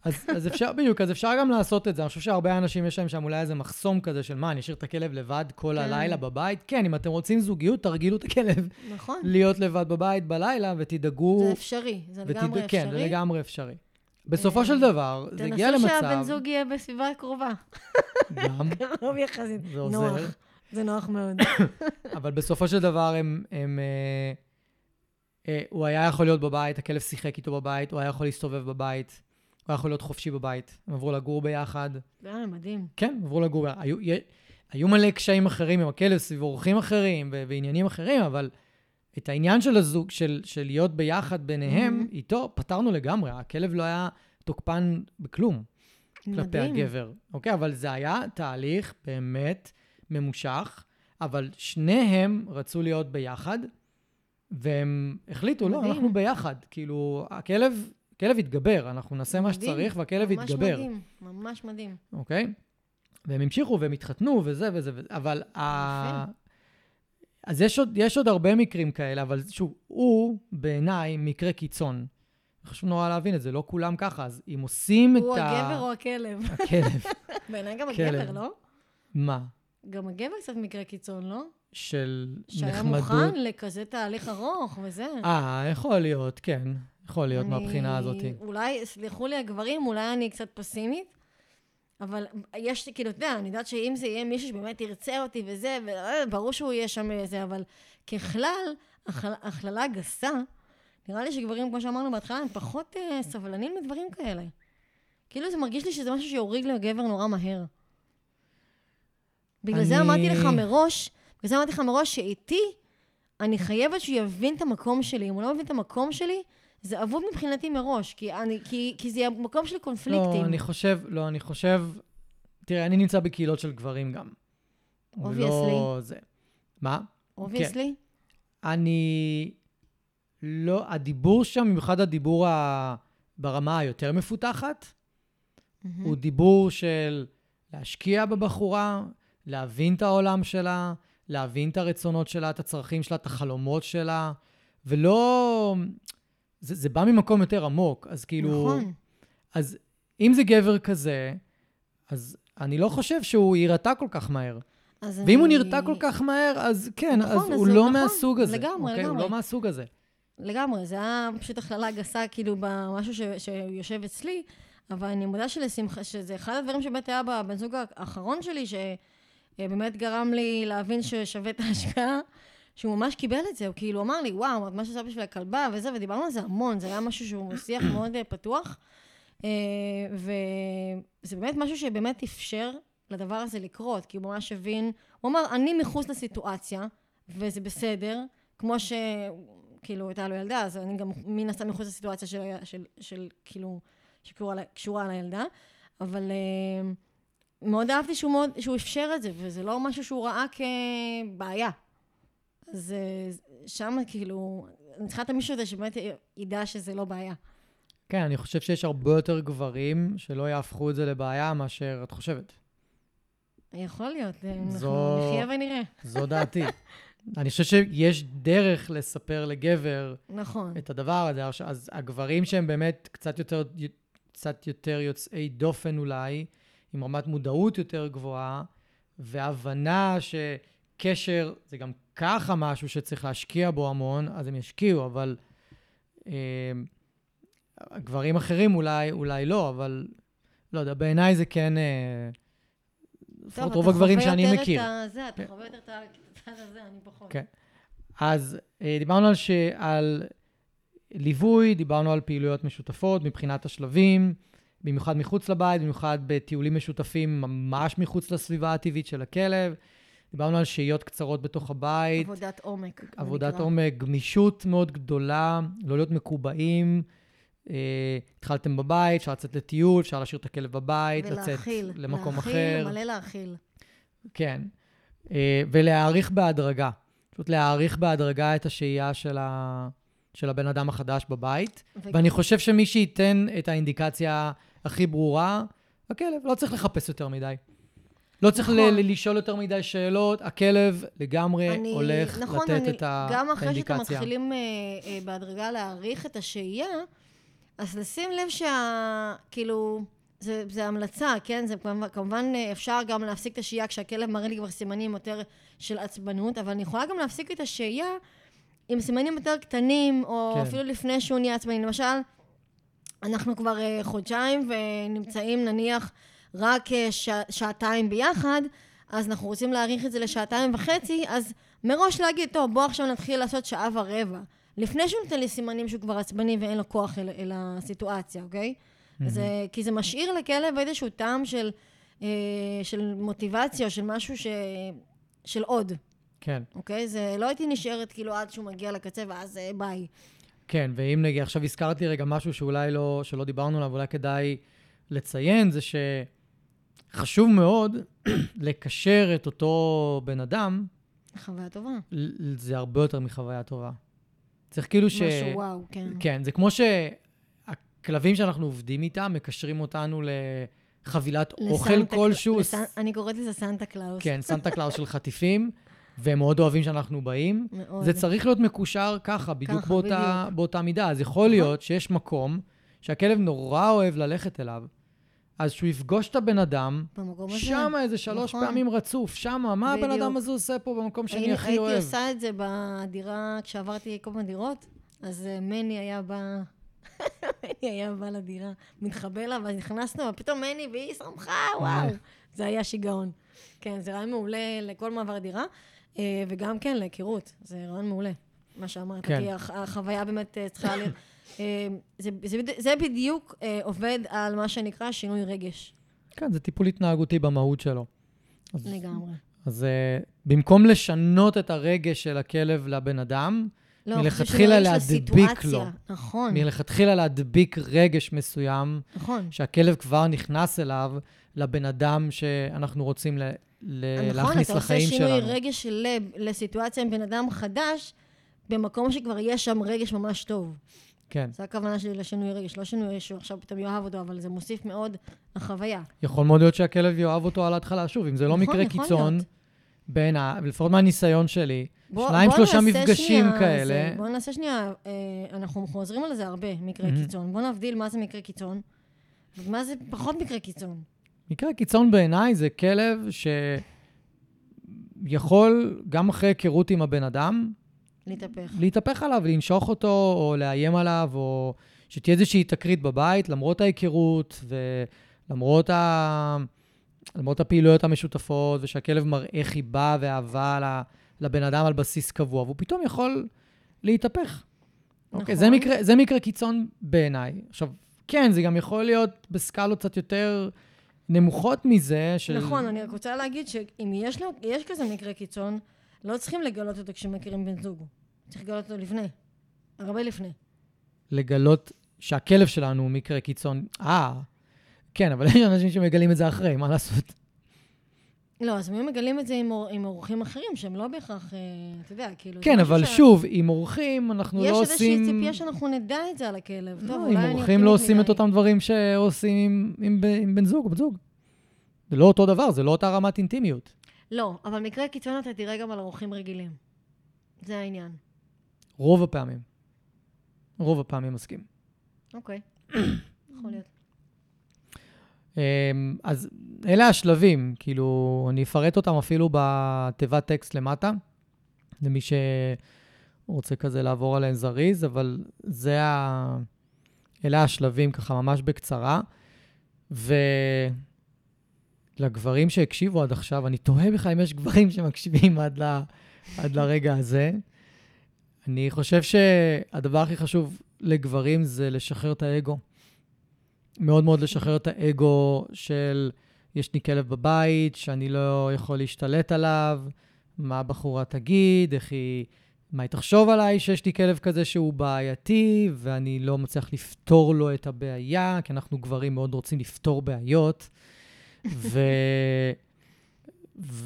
אז, אז אפשר, בדיוק, אז אפשר גם לעשות את זה. אני חושב שהרבה אנשים יש להם שם אולי איזה מחסום כזה של מה, אני אשאיר את הכלב לבד כל כן. הלילה בבית? כן, אם אתם רוצים זוגיות, תרגילו את הכלב נכון. להיות לבד בבית בלילה, ותדאגו... זה אפשרי, זה לגמרי ותד- כן, זה אפשרי. לגמרי אפשרי. בסופו אה, של דבר, זה הגיע תנסו למצב... שהבן זוג יהיה בסביבה קרובה. גם, קרוב יחסית. זה עוזר. נוח. זה נוח מאוד. אבל בסופו של דבר הם... הם אה, אה, הוא היה יכול להיות בבית, הכלב שיחק איתו בבית, הוא היה יכול להסתובב בבית, הוא יכול להיות חופשי בבית. הם עברו לגור ביחד. היה מדהים. כן, עברו לגור. היו, יה- היו מלא קשיים אחרים עם הכלב, סביב אורחים אחרים ועניינים אחרים, אבל את העניין של הזוג, של, של להיות ביחד ביניהם, Mhm. איתו, פתרנו לגמרי. הכלב לא היה תוקפן בכלום כלפי מדהים. הגבר. אוקיי? אבל זה היה תהליך באמת ממושך, אבל שניהם רצו להיות ביחד, והם החליטו, לא, מדהים. אנחנו ביחד. כאילו, הכלב, הכלב יתגבר, אנחנו נעשה מה מדהים. שצריך, והכלב יתגבר. ממש מדהים, ממש מדהים. אוקיי? והם המשיכו והם התחתנו וזה וזה וזה, אבל ה... אז יש עוד, יש עוד הרבה מקרים כאלה, אבל שוב, הוא בעיניי מקרה קיצון. חשוב נורא להבין את זה, לא כולם ככה, אז אם עושים הוא את ה... הגבר או הכלב? הכלב. בעיניי גם. הגבר, לא? מה? גם הגבר קצת מקרה קיצון, לא? של שהיה נחמדות? מוכן לכזה תהליך ארוך וזה. אה, יכול להיות, כן. יכול להיות אני- מהבחינה הזאת. אולי, סלחו לי הגברים, אולי אני קצת פסימית, אבל יש, כאילו, אתה יודע, אני יודעת שאם זה יהיה מישהו שבאמת ירצה אותי וזה, וברור שהוא יהיה שם איזה, אבל ככלל, הכל- הכללה גסה, נראה לי שגברים, כמו שאמרנו בהתחלה, הם פחות אה, סבלנים לדברים כאלה. כאילו זה מרגיש לי שזה משהו שיוריד לגבר נורא מהר. בגלל זה אני- אמרתי לך מראש, בגלל זה אמרתי לך מראש שאיתי, אני חייבת שהוא יבין את המקום שלי. אם הוא לא מבין את המקום שלי, זה אבוד מבחינתי מראש, כי, אני, כי, כי זה מקום של קונפליקטים. לא, אני חושב, לא, אני חושב... תראה, אני נמצא בקהילות של גברים גם. ולא זה. מה? Obviously. אני לא, הדיבור שם, במיוחד הדיבור ה... ברמה היותר מפותחת, הוא דיבור של להשקיע בבחורה, להבין את העולם שלה, להבין את הרצונות שלה, את הצרכים שלה, את החלומות שלה, ולא... זה, זה בא ממקום יותר עמוק, אז כאילו... נכון. אז אם זה גבר כזה, אז אני לא חושב שהוא יירתע כל כך מהר. אז ואם הוא אני- נרתע כל כך מהר, אז כן, נכון, אז אז הוא לא נכון, מהסוג הזה. לגמרי, אוקיי? הוא לגמרי. לא מהסוג הזה. לגמרי, זה היה פשוט הכללה גסה, כאילו, במשהו ש, שיושב אצלי, אבל אני מודה שלשמחה, שזה אחד הדברים שבאמת היה בבן זוג האחרון שלי, שבאמת גרם לי להבין ששווה את ההשקעה, שהוא ממש קיבל את זה, הוא כאילו אמר לי, וואו, מה שעשה בשביל הכלבה וזה, ודיברנו על זה המון, זה היה משהו שהוא שיח מאוד אה, פתוח, אה, וזה באמת משהו שבאמת אפשר לדבר הזה לקרות, כי הוא ממש הבין, הוא אמר, אני מחוץ לסיטואציה, וזה בסדר, כמו ש... כאילו, הייתה לו ילדה, אז אני גם מן הסתם מחוץ לסיטואציה של, של, של כאילו, שקשורה, לילדה, אבל אה, מאוד אהבתי שהוא, מאוד, שהוא אפשר את זה, וזה לא משהו שהוא ראה כבעיה. אז אה, שם כאילו, אני צריכה את המישהו הזה שבאמת ידע שזה לא בעיה. כן, אני חושב שיש הרבה יותר גברים שלא יהפכו את זה לבעיה מאשר את חושבת. יכול להיות, זו- אנחנו נחיה ונראה. זו דעתי. אני חושב שיש דרך לספר לגבר נכון. את הדבר הזה. אז הגברים שהם באמת קצת יותר, קצת יותר יוצאי דופן אולי, עם רמת מודעות יותר גבוהה, והבנה שקשר זה גם ככה משהו שצריך להשקיע בו המון, אז הם ישקיעו, אבל אה, גברים אחרים אולי, אולי לא, אבל לא יודע, בעיניי זה כן, אה, לפחות טוב, רוב אתה הגברים חווה שאני יותר מכיר. את הזה, אתה כן. חווה יותר את הצד הזה, אני פחות. כן. אז אה, דיברנו על, ש... על ליווי, דיברנו על פעילויות משותפות מבחינת השלבים, במיוחד מחוץ לבית, במיוחד בטיולים משותפים ממש מחוץ לסביבה הטבעית של הכלב. דיברנו על שהיות קצרות בתוך הבית, עבודת עומק. עבודת נקרא. עומק, גמישות מאוד גדולה, לא להיות מקובעים. אה, התחלתם בבית, אפשר לצאת לטיול, אפשר להשאיר את הכלב בבית, לצאת ולהכיל. למקום אחר. להכיל, מלא להכיל. כן. אה, ולהעריך בהדרגה. פשוט להעריך בהדרגה את השהייה של, ה... של הבן אדם החדש בבית. ו- ואני חושב שמי שייתן את האינדיקציה הכי ברורה, הכלב, לא צריך לחפש יותר מדי. לא צריך נכון. ל- לשאול יותר מדי שאלות, הכלב לגמרי אני- הולך נכון, לתת אני, את ה- גם אחרי שאתם האינדיקציה. מתחילים אה, אה, בהדרגה להעריך את השהייה, אז לשים לב שה... כאילו, זה, זה המלצה, כן? זה כמובן, כמובן אה, אפשר גם להפסיק את השהייה כשהכלב מראה לי כבר סימנים יותר של עצבנות, אבל אני יכולה גם להפסיק את השהייה עם סימנים יותר קטנים, או. כן. אפילו לפני שהוא נהיה עצבני. למשל, אנחנו כבר אה, חודשיים ונמצאים נניח רק אה, ש... שעתיים ביחד, אז אנחנו רוצים להאריך את זה לשעתיים וחצי, אז מראש להגיד, טוב, בוא עכשיו נתחיל לעשות שעה ורבע. לפני שהוא נותן לי סימנים שהוא כבר עצבני ואין לו כוח אל, אל הסיטואציה, אוקיי? Mm-hmm. זה, כי זה משאיר לכלב איזשהו טעם של, אה, של מוטיבציה, של משהו ש, של עוד, כן, אוקיי? זה לא הייתי נשארת כאילו עד שהוא מגיע לקצה ואז אה, ביי. כן, ואם נגיד, עכשיו הזכרתי רגע משהו שאולי לא, שלא דיברנו עליו, אולי כדאי לציין, זה שחשוב מאוד לקשר את אותו בן אדם, חוויה טובה. ל- זה הרבה יותר מחוויה טובה. צריך כאילו ש... משהו וואו, כן. כן, זה כמו שהכלבים שאנחנו עובדים איתם, מקשרים אותנו לחבילת אוכל לסנטה כלשהו. קלא- לסנ... אני קוראת לזה סנטה קלאוס. כן, סנטה קלאוס של חטיפים, והם מאוד אוהבים שאנחנו באים. מאוד. זה צריך להיות מקושר ככה, בדיוק ככה, באותה, בדיוק. באותה מידה. אז יכול להיות שיש מקום שהכלב נורא אוהב ללכת אליו, אז שהוא יפגוש את הבן אדם. שמה איזה שלוש נכון. פעמים רצוף, שמה, מה הבן בדיוק. אדם הזה עושה פה במקום שאני הייתי- הכי אוהב? הייתי עושה את זה בדירה, כשעברתי כל מיני דירות, אז אה, מני היה בא... מני היה בא לדירה, מתחבא לה, ואז נכנסנו, ופתאום מני והיא שמחה, וואו. זה היה שיגעון. כן, זה רעיון מעולה לכל מעבר דירה, אה, וגם כן להיכרות. זה רעיון מעולה, מה שאמרת. כן. כי הח- החוויה באמת אה, צריכה להיות... אה, זה, זה, זה בדיוק אה, עובד על מה שנקרא שינוי רגש, כן, זה טיפול התנהגותי במהות שלו. אז, לגמרי. אז uh, במקום לשנות את הרגש של הכלב לבן אדם, לא, מלכתחילה להדביק. לו. נכון, מלכתחילה להדביק רגש מסוים, נכון. שהכלב כבר נכנס אליו, לבן אדם שאנחנו רוצים ל- ל- נכון, להכניס אתה עושה לחיים שינוי שלנו. רגש לב לסיטואציה עם בן אדם חדש, במקום שכבר יש שם רגש ממש טוב. כן. זו הכוונה שלי לשינוי רגש, לא שינוי שהוא עכשיו פתאום יאהב אותו, אבל זה מוסיף מאוד לחוויה. יכול מאוד להיות שהכלב יאהב אותו על ההתחלה. שוב, אם זה לא נכון, מקרה קיצון, להיות. בין ה... לפחות מהניסיון שלי, בוא- שניים, בוא שלושה מפגשים שנייה כאלה. זה, בואו נעשה שנייה, אה, אנחנו חוזרים על זה הרבה, מקרה מהמם. קיצון. בואו נבדיל מה זה מקרה קיצון, ומה זה פחות מקרה קיצון. מקרה קיצון בעיניי זה כלב שיכול, גם אחרי היכרות עם הבן אדם, להתהפך. להתהפך עליו, לנשוך אותו, או לאיים עליו, או שתהיה איזושהי תקרית בבית, למרות ההיכרות, ולמרות ה... למרות הפעילויות המשותפות, ושהכלב מראה חיבה ואהבה לבן אדם על בסיס קבוע, והוא פתאום יכול להתהפך. אוקיי, זה נכון. מקרה, זה מקרה קיצון בעיניי. עכשיו, כן, זה גם יכול להיות בסקלות קצת יותר נמוכות מזה, של... נכון, אני רק רוצה להגיד שאם יש, לו, יש כזה מקרה קיצון, לא צריכים לגלות אותו כשמכירים בן זוג. צריך לגלות אותו לפני. הרבה לפני. לגלות שהכלב שלנו הוא מקרה קיצון. אה, כן, אבל יש אנשים שמגלים את זה אחרי, מה לעשות? לא, אז הם מגלים את זה עם, אור, עם אורחים אחרים, שהם לא בהכרח, אה, אתה יודע, כאילו... כן, אבל ש- שוב, עם אורחים אנחנו יש לא איזושהי עושים... ציפייה שאנחנו נדע את זה על הכלב. טוב, לא, אולי עם אורחים לא עושים את. אותם דברים שעושים עם, עם, עם בן זוג או בת זוג. זה לא אותו דבר, זה לא אותה רמת אינטימיות. לא, אבל מקרה קיצון אתה תראה גם על אורחים רגילים. זה העניין. רוב הפעמים. רוב הפעמים מסכים. אוקיי. יכול להיות. אמ, אז אלה השלבים, כאילו, אני אפרט אותם אפילו בתיבת טקסט למטה, למי שרוצה כזה לעבור עליהם זריז, אבל זה ה... אלה השלבים ככה ממש בקצרה. ולגברים שהקשיבו עד עכשיו, אני תוהה בכלל אם יש גברים שמקשיבים עד, ל... עד לרגע הזה. אני חושב שהדבר הכי חשוב לגברים זה לשחרר את האגו. מאוד מאוד לשחרר את האגו של יש לי כלב בבית, שאני לא יכול להשתלט עליו, מה הבחורה תגיד, איך היא... מה היא תחשוב עליי שיש לי כלב כזה שהוא בעייתי, ואני לא מצליח לפתור לו את הבעיה, כי אנחנו גברים מאוד רוצים לפתור בעיות, ו...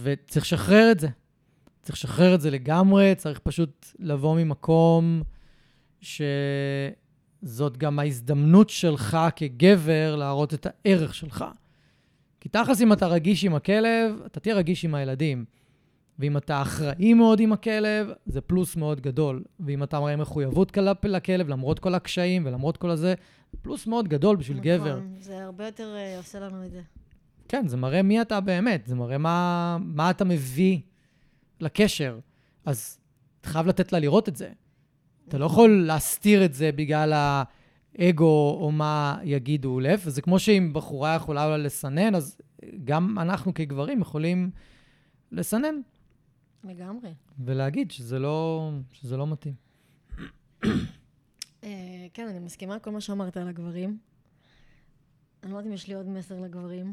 וצריך לשחרר את זה. צריך לשחרר את זה לגמרי, צריך פשוט לבוא ממקום שזאת גם ההזדמנות שלך כגבר להראות את הערך שלך. כי תכלס, אם אתה רגיש עם הכלב, אתה תהיה רגיש עם הילדים. ואם אתה אחראי מאוד עם הכלב, זה פלוס מאוד גדול. ואם אתה מראה מחויבות לכלב, למרות כל הקשיים ולמרות כל הזה, זה פלוס מאוד גדול בשביל גבר. נכון, זה הרבה יותר אה, עושה לנו את זה. כן, זה מראה מי אתה באמת, זה מראה מה, מה אתה מביא לקשר. אז אתה חייב לתת לה לראות את זה. אתה לא יכול להסתיר את זה בגלל האגו או מה יגידו להפך. זה כמו שאם בחורה יכולה אולי לסנן, אז גם אנחנו כגברים יכולים לסנן לגמרי. ולהגיד שזה לא, שזה לא מתאים. אה, כן, אני מסכימה עם כל מה שאמרת על הגברים. אני לא יודעת אם יש לי עוד מסר לגברים.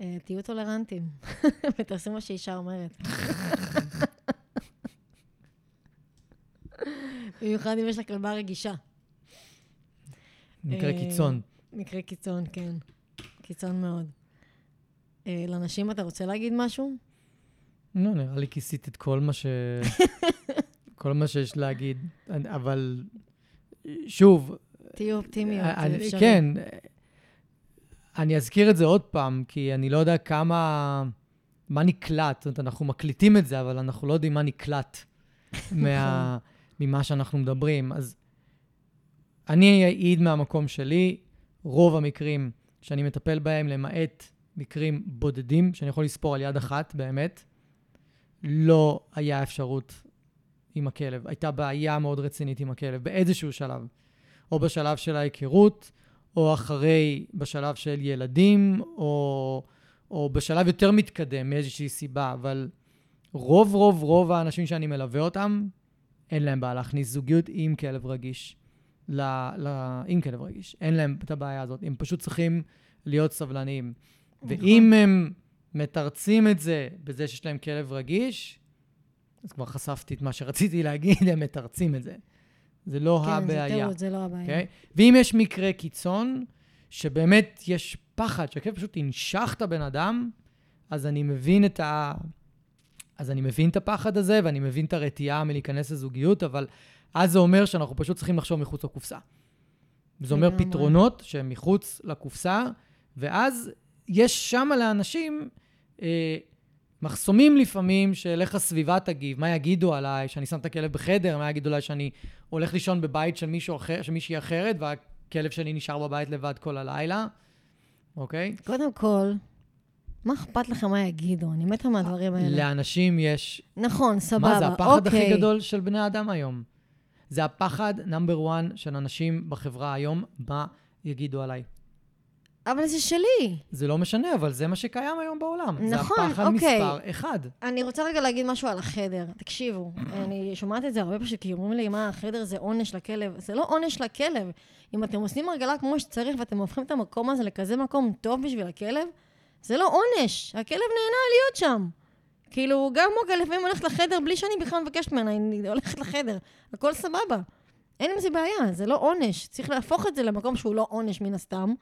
אה, תהיו טולרנטים, ותעשו מה שאישה אומרת. במיוחד אם יש לה כלבה רגישה. מקרה אה, קיצון. מקרה קיצון, כן. קיצון מאוד. אה, לנשים אתה רוצה להגיד משהו? לא, נראה לי כיסית את כל מה ש... כל מה שיש להגיד. אבל שוב, תהיו אופטימיות, זה אני- אפשרי. כן, אני אזכיר את זה עוד פעם, כי אני לא יודע כמה... מה נקלט. זאת אומרת, אנחנו מקליטים את זה, אבל אנחנו לא יודעים מה נקלט מה, ממה שאנחנו מדברים. אז אני אעיד מהמקום שלי, רוב המקרים שאני מטפל בהם, למעט מקרים בודדים, שאני יכול לספור על יד אחת, באמת, לא היה אפשרות עם הכלב. הייתה בעיה מאוד רצינית עם הכלב, באיזשהו שלב. או בשלב של ההיכרות, או אחרי, בשלב של ילדים, או, או בשלב יותר מתקדם מאיזושהי סיבה, אבל רוב רוב רוב האנשים שאני מלווה אותם, אין להם בעיה להכניס זוגיות עם כלב רגיש. ל, ל, עם כלב רגיש. אין להם את הבעיה הזאת. הם פשוט צריכים להיות סבלניים. נכון. ואם הם מתרצים את זה בזה שיש להם כלב רגיש, אז כבר חשפתי את מה שרציתי להגיד, הם מתרצים את זה. זה לא כן, זה הבעיה. תירוץ, זה לא הבעיה. אוקיי? ואם יש מקרה קיצון, שבאמת יש פחד, שהכלב פשוט ינשך את הבן אדם, אז אני מבין את ה... אז אני מבין את הפחד הזה, ואני מבין את הרתיעה מלהיכנס לזוגיות, אבל אז זה אומר שאנחנו פשוט צריכים לחשוב מחוץ לקופסה. זה אומר. פתרונות שהם מחוץ לקופסה, ואז יש שם לאנשים אה, מחסומים לפעמים של איך הסביבה תגיב, מה יגידו עליי, שאני שם את הכלב בחדר, מה יגידו עליי שאני הולך לישון בבית של מישהו אחר, של מישהי אחרת, והכלב שלי נשאר בבית לבד כל הלילה, אוקיי? קודם כל, מה אכפת לך מה יגידו? אני מתה מהדברים האלה. לאנשים יש... נכון, סבבה, מה זה הפחד אוקיי. הכי גדול של בני אדם היום? זה הפחד נאמבר 1 של אנשים בחברה היום, מה יגידו עליי. אבל זה שלי. זה לא משנה, אבל זה מה שקיים היום בעולם. נכון, זה הפחד אוקיי. מספר אחד. אני רוצה רגע להגיד משהו על החדר. תקשיבו, אני שומעת את זה הרבה פשוט, כי אומרים לי, מה, החדר זה עונש לכלב. זה לא עונש לכלב. אם אתם עושים הרגלה כמו שצריך ואתם הופכים את המקום הזה לכזה מקום טוב בשביל הכלב, זה לא עונש. הכלב נהנה להיות שם. כאילו, גם מוגה לפעמים הולכת לחדר בלי שאני בכלל מבקשת ממנה, היא הולכת לחדר. הכל סבבה. אין עם זה בעיה, זה לא עונש. צריך להפוך את זה למקום שהוא לא עונש מן הסתם.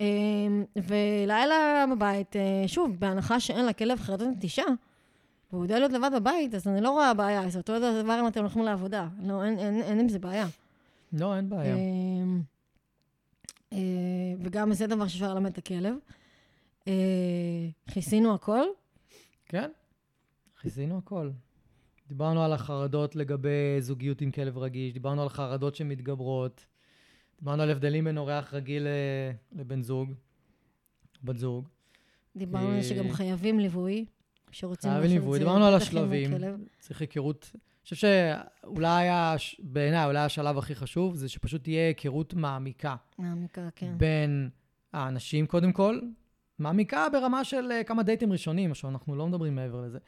אמ, ולילה בבית, אה, שוב, בהנחה שאין לכלב חרדת נטישה, והוא יודע להיות לבד בבית, אז אני לא רואה בעיה. זה אותו דבר אם אתם הולכים לעבודה. לא, אין, אין, אין עם זה בעיה. לא, אין בעיה. אמ, אה, וגם זה דבר שאפשר ללמד את הכלב. אה, כיסינו הכל. כן, כיסינו הכל. דיברנו על החרדות לגבי זוגיות עם כלב רגיש, דיברנו על חרדות שמתגברות, דיברנו על הבדלים בין אורח רגיל ל- לבן זוג, בת זוג. דיברנו על זה שגם אה, חייבים ליווי, שרוצים חייבים ליווי. דיברנו על השלבים. צריך היכרות. אני חושב שאולי, הש- בעיניי, אולי השלב הכי חשוב זה שפשוט תהיה היכרות מעמיקה מעמיקה, כן. בין האנשים, קודם כל, מעמיקה ברמה של אה, כמה דייטים ראשונים, עכשיו אנחנו לא מדברים מעבר לזה.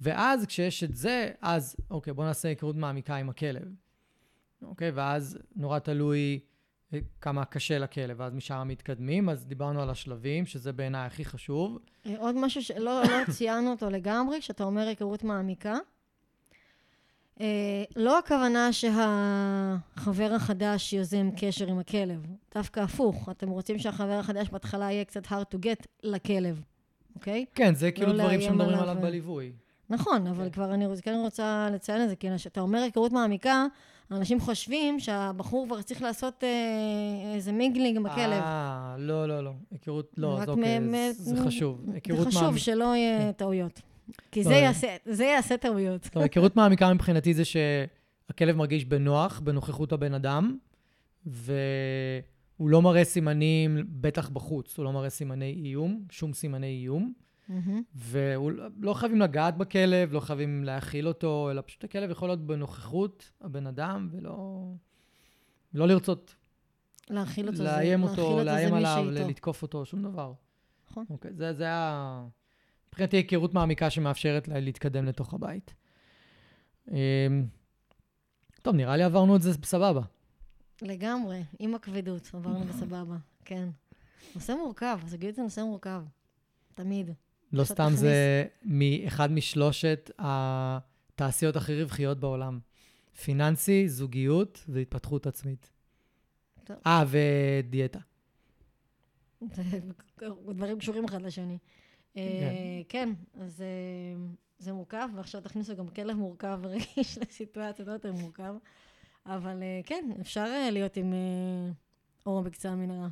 ואז כשיש את זה, אז אוקיי, בוא נעשה היכרות מעמיקה עם הכלב. אוקיי, ואז נורא תלוי אה, כמה קשה לכלב, ואז משם מתקדמים. אז דיברנו על השלבים, שזה בעיניי הכי חשוב. אה, עוד משהו שלא לא ציינו אותו לגמרי, כשאתה אומר היכרות מעמיקה. אה, לא הכוונה שהחבר החדש יוזם קשר עם הכלב, דווקא הפוך. אתם רוצים שהחבר החדש בהתחלה יהיה קצת hard to get לכלב, אוקיי? כן, זה כאילו דברים לאיים שמדברים עליו, אה. בליווי. נכון, אבל כן. כבר אני כן רוצה לציין את זה, כי כשאתה אומר היכרות מעמיקה, אנשים חושבים שהבחור כבר צריך לעשות אה, איזה מיגלינג עם הכלב. אה, לא, לא, לא. היכרות, לא, זה אוקיי, מ- זה- מ- חשוב. היכרות זה חשוב מעמיקה- שלא יהיה טעויות. כי לא, זה לא. יעשה- זה יעשה טעויות. לא, היכרות מעמיקה מבחינתי זה שהכלב מרגיש בנוח בנוכחות הבן אדם, והוא לא מראה סימנים, בטח בחוץ, הוא לא מראה סימני איום, שום סימני איום, מהמם. והוא לא- חייבים לגעת בכלב, לא חייבים להאכיל אותו, אלא פשוט הכלב יכול להיות בנוכחות הבן אדם, ולא לא לרצות להאכיל אותו. זה- לאיים אותו, לאיים עליו. לתקוף אותו, שום דבר. נכון. אוקיי, זה, זה היה... מבחינתי היכרות מעמיקה שמאפשרת לה להתקדם לתוך הבית. אמ, טוב, נראה לי עברנו את זה בסבבה. לגמרי, עם הכבדות, עברנו בסבבה, כן. נושא מורכב, זוגיות זה נושא מורכב. תמיד. לא סתם. זה מאחד משלושת התעשיות הכי רווחיות בעולם. פיננסי, זוגיות והתפתחות עצמית. אה, ודיאטה. דברים קשורים אחד לשני. אה, כן, אז אה, זה מורכב, ועכשיו תכניסו גם כלב מורכב ורגיש לסיטואציה לא יותר מורכב. אבל אה, כן, אפשר להיות עם אור בקצה המנהרה.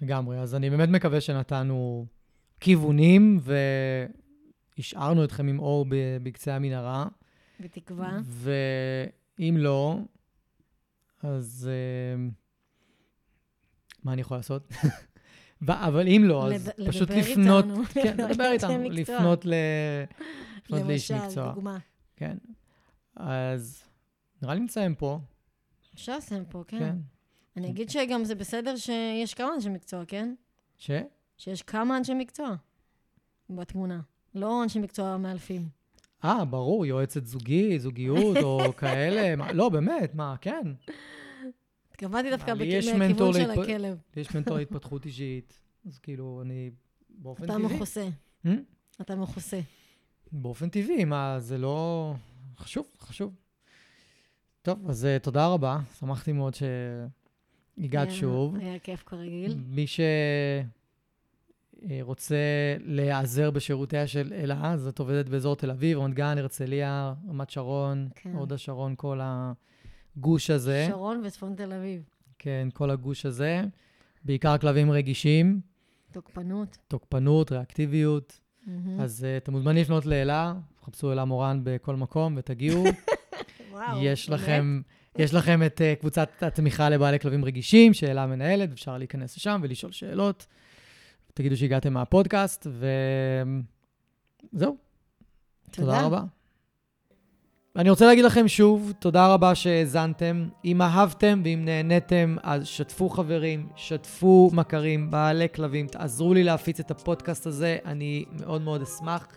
לגמרי. אז אני באמת מקווה שנתנו כיוונים והשארנו אתכם עם אור בקצה המנהרה. בתקווה. ואם לא, אז אה, מה אני יכול לעשות? אבל אם לא, אז לד- פשוט לדבר לפנות, איתנו. כן, לדבר איתנו. לפנות ל... לפנות לאיש למשל, מקצוע. דוגמה. כן. אז נראה לי נסיים פה, אפשר לסיים פה, כן. כן. אני אגיד שגם זה בסדר שיש כמה אנשי מקצוע, כן? ש? שיש כמה אנשי מקצוע בתמונה. לא אנשי מקצוע מאלפים. אה, ברור, יועצת זוגי, זוגיות, או כאלה. מה- לא, באמת, מה, כן. התכוונתי דווקא לי בכ- יש מהכיוון מנטור של להתפ- הכלב. יש מנטור להתפתחות אישית, אז כאילו, אני באופן אתה טבעי. מכוסה. Hmm? אתה מכוסה. באופן טבעי, מה, זה לא... חשוב, חשוב. טוב, אז אה, תודה רבה, שמחתי מאוד שהגעת שוב. היה כיף כרגיל. מי שרוצה להיעזר בשירותיה של אלה, אז את עובדת באזור תל אביב, רמת גן, הרצליה, רמת שרון, כן. הוד השרון, כל הגוש הזה. שרון וצפון תל אביב. כן, כל הגוש הזה. בעיקר כלבים רגישים, תוקפנות. תוקפנות, ריאקטיביות. מהמם. אז uh, אתם מוזמנים לפנות לאלה, חפשו אלה מורן בכל מקום ותגיעו. וואו, יש? לכם, יש לכם את uh, קבוצת התמיכה לבעלי כלבים רגישים, שאלה מנהלת, אפשר להיכנס לשם ולשאול שאלות. תגידו שהגעתם מהפודקאסט, וזהו, תודה רבה. אני רוצה להגיד לכם שוב, תודה רבה שהאזנתם. אם אהבתם ואם נהניתם, אז שתפו חברים, שתפו מכרים, בעלי כלבים, תעזרו לי להפיץ את הפודקאסט הזה, אני מאוד מאוד אשמח.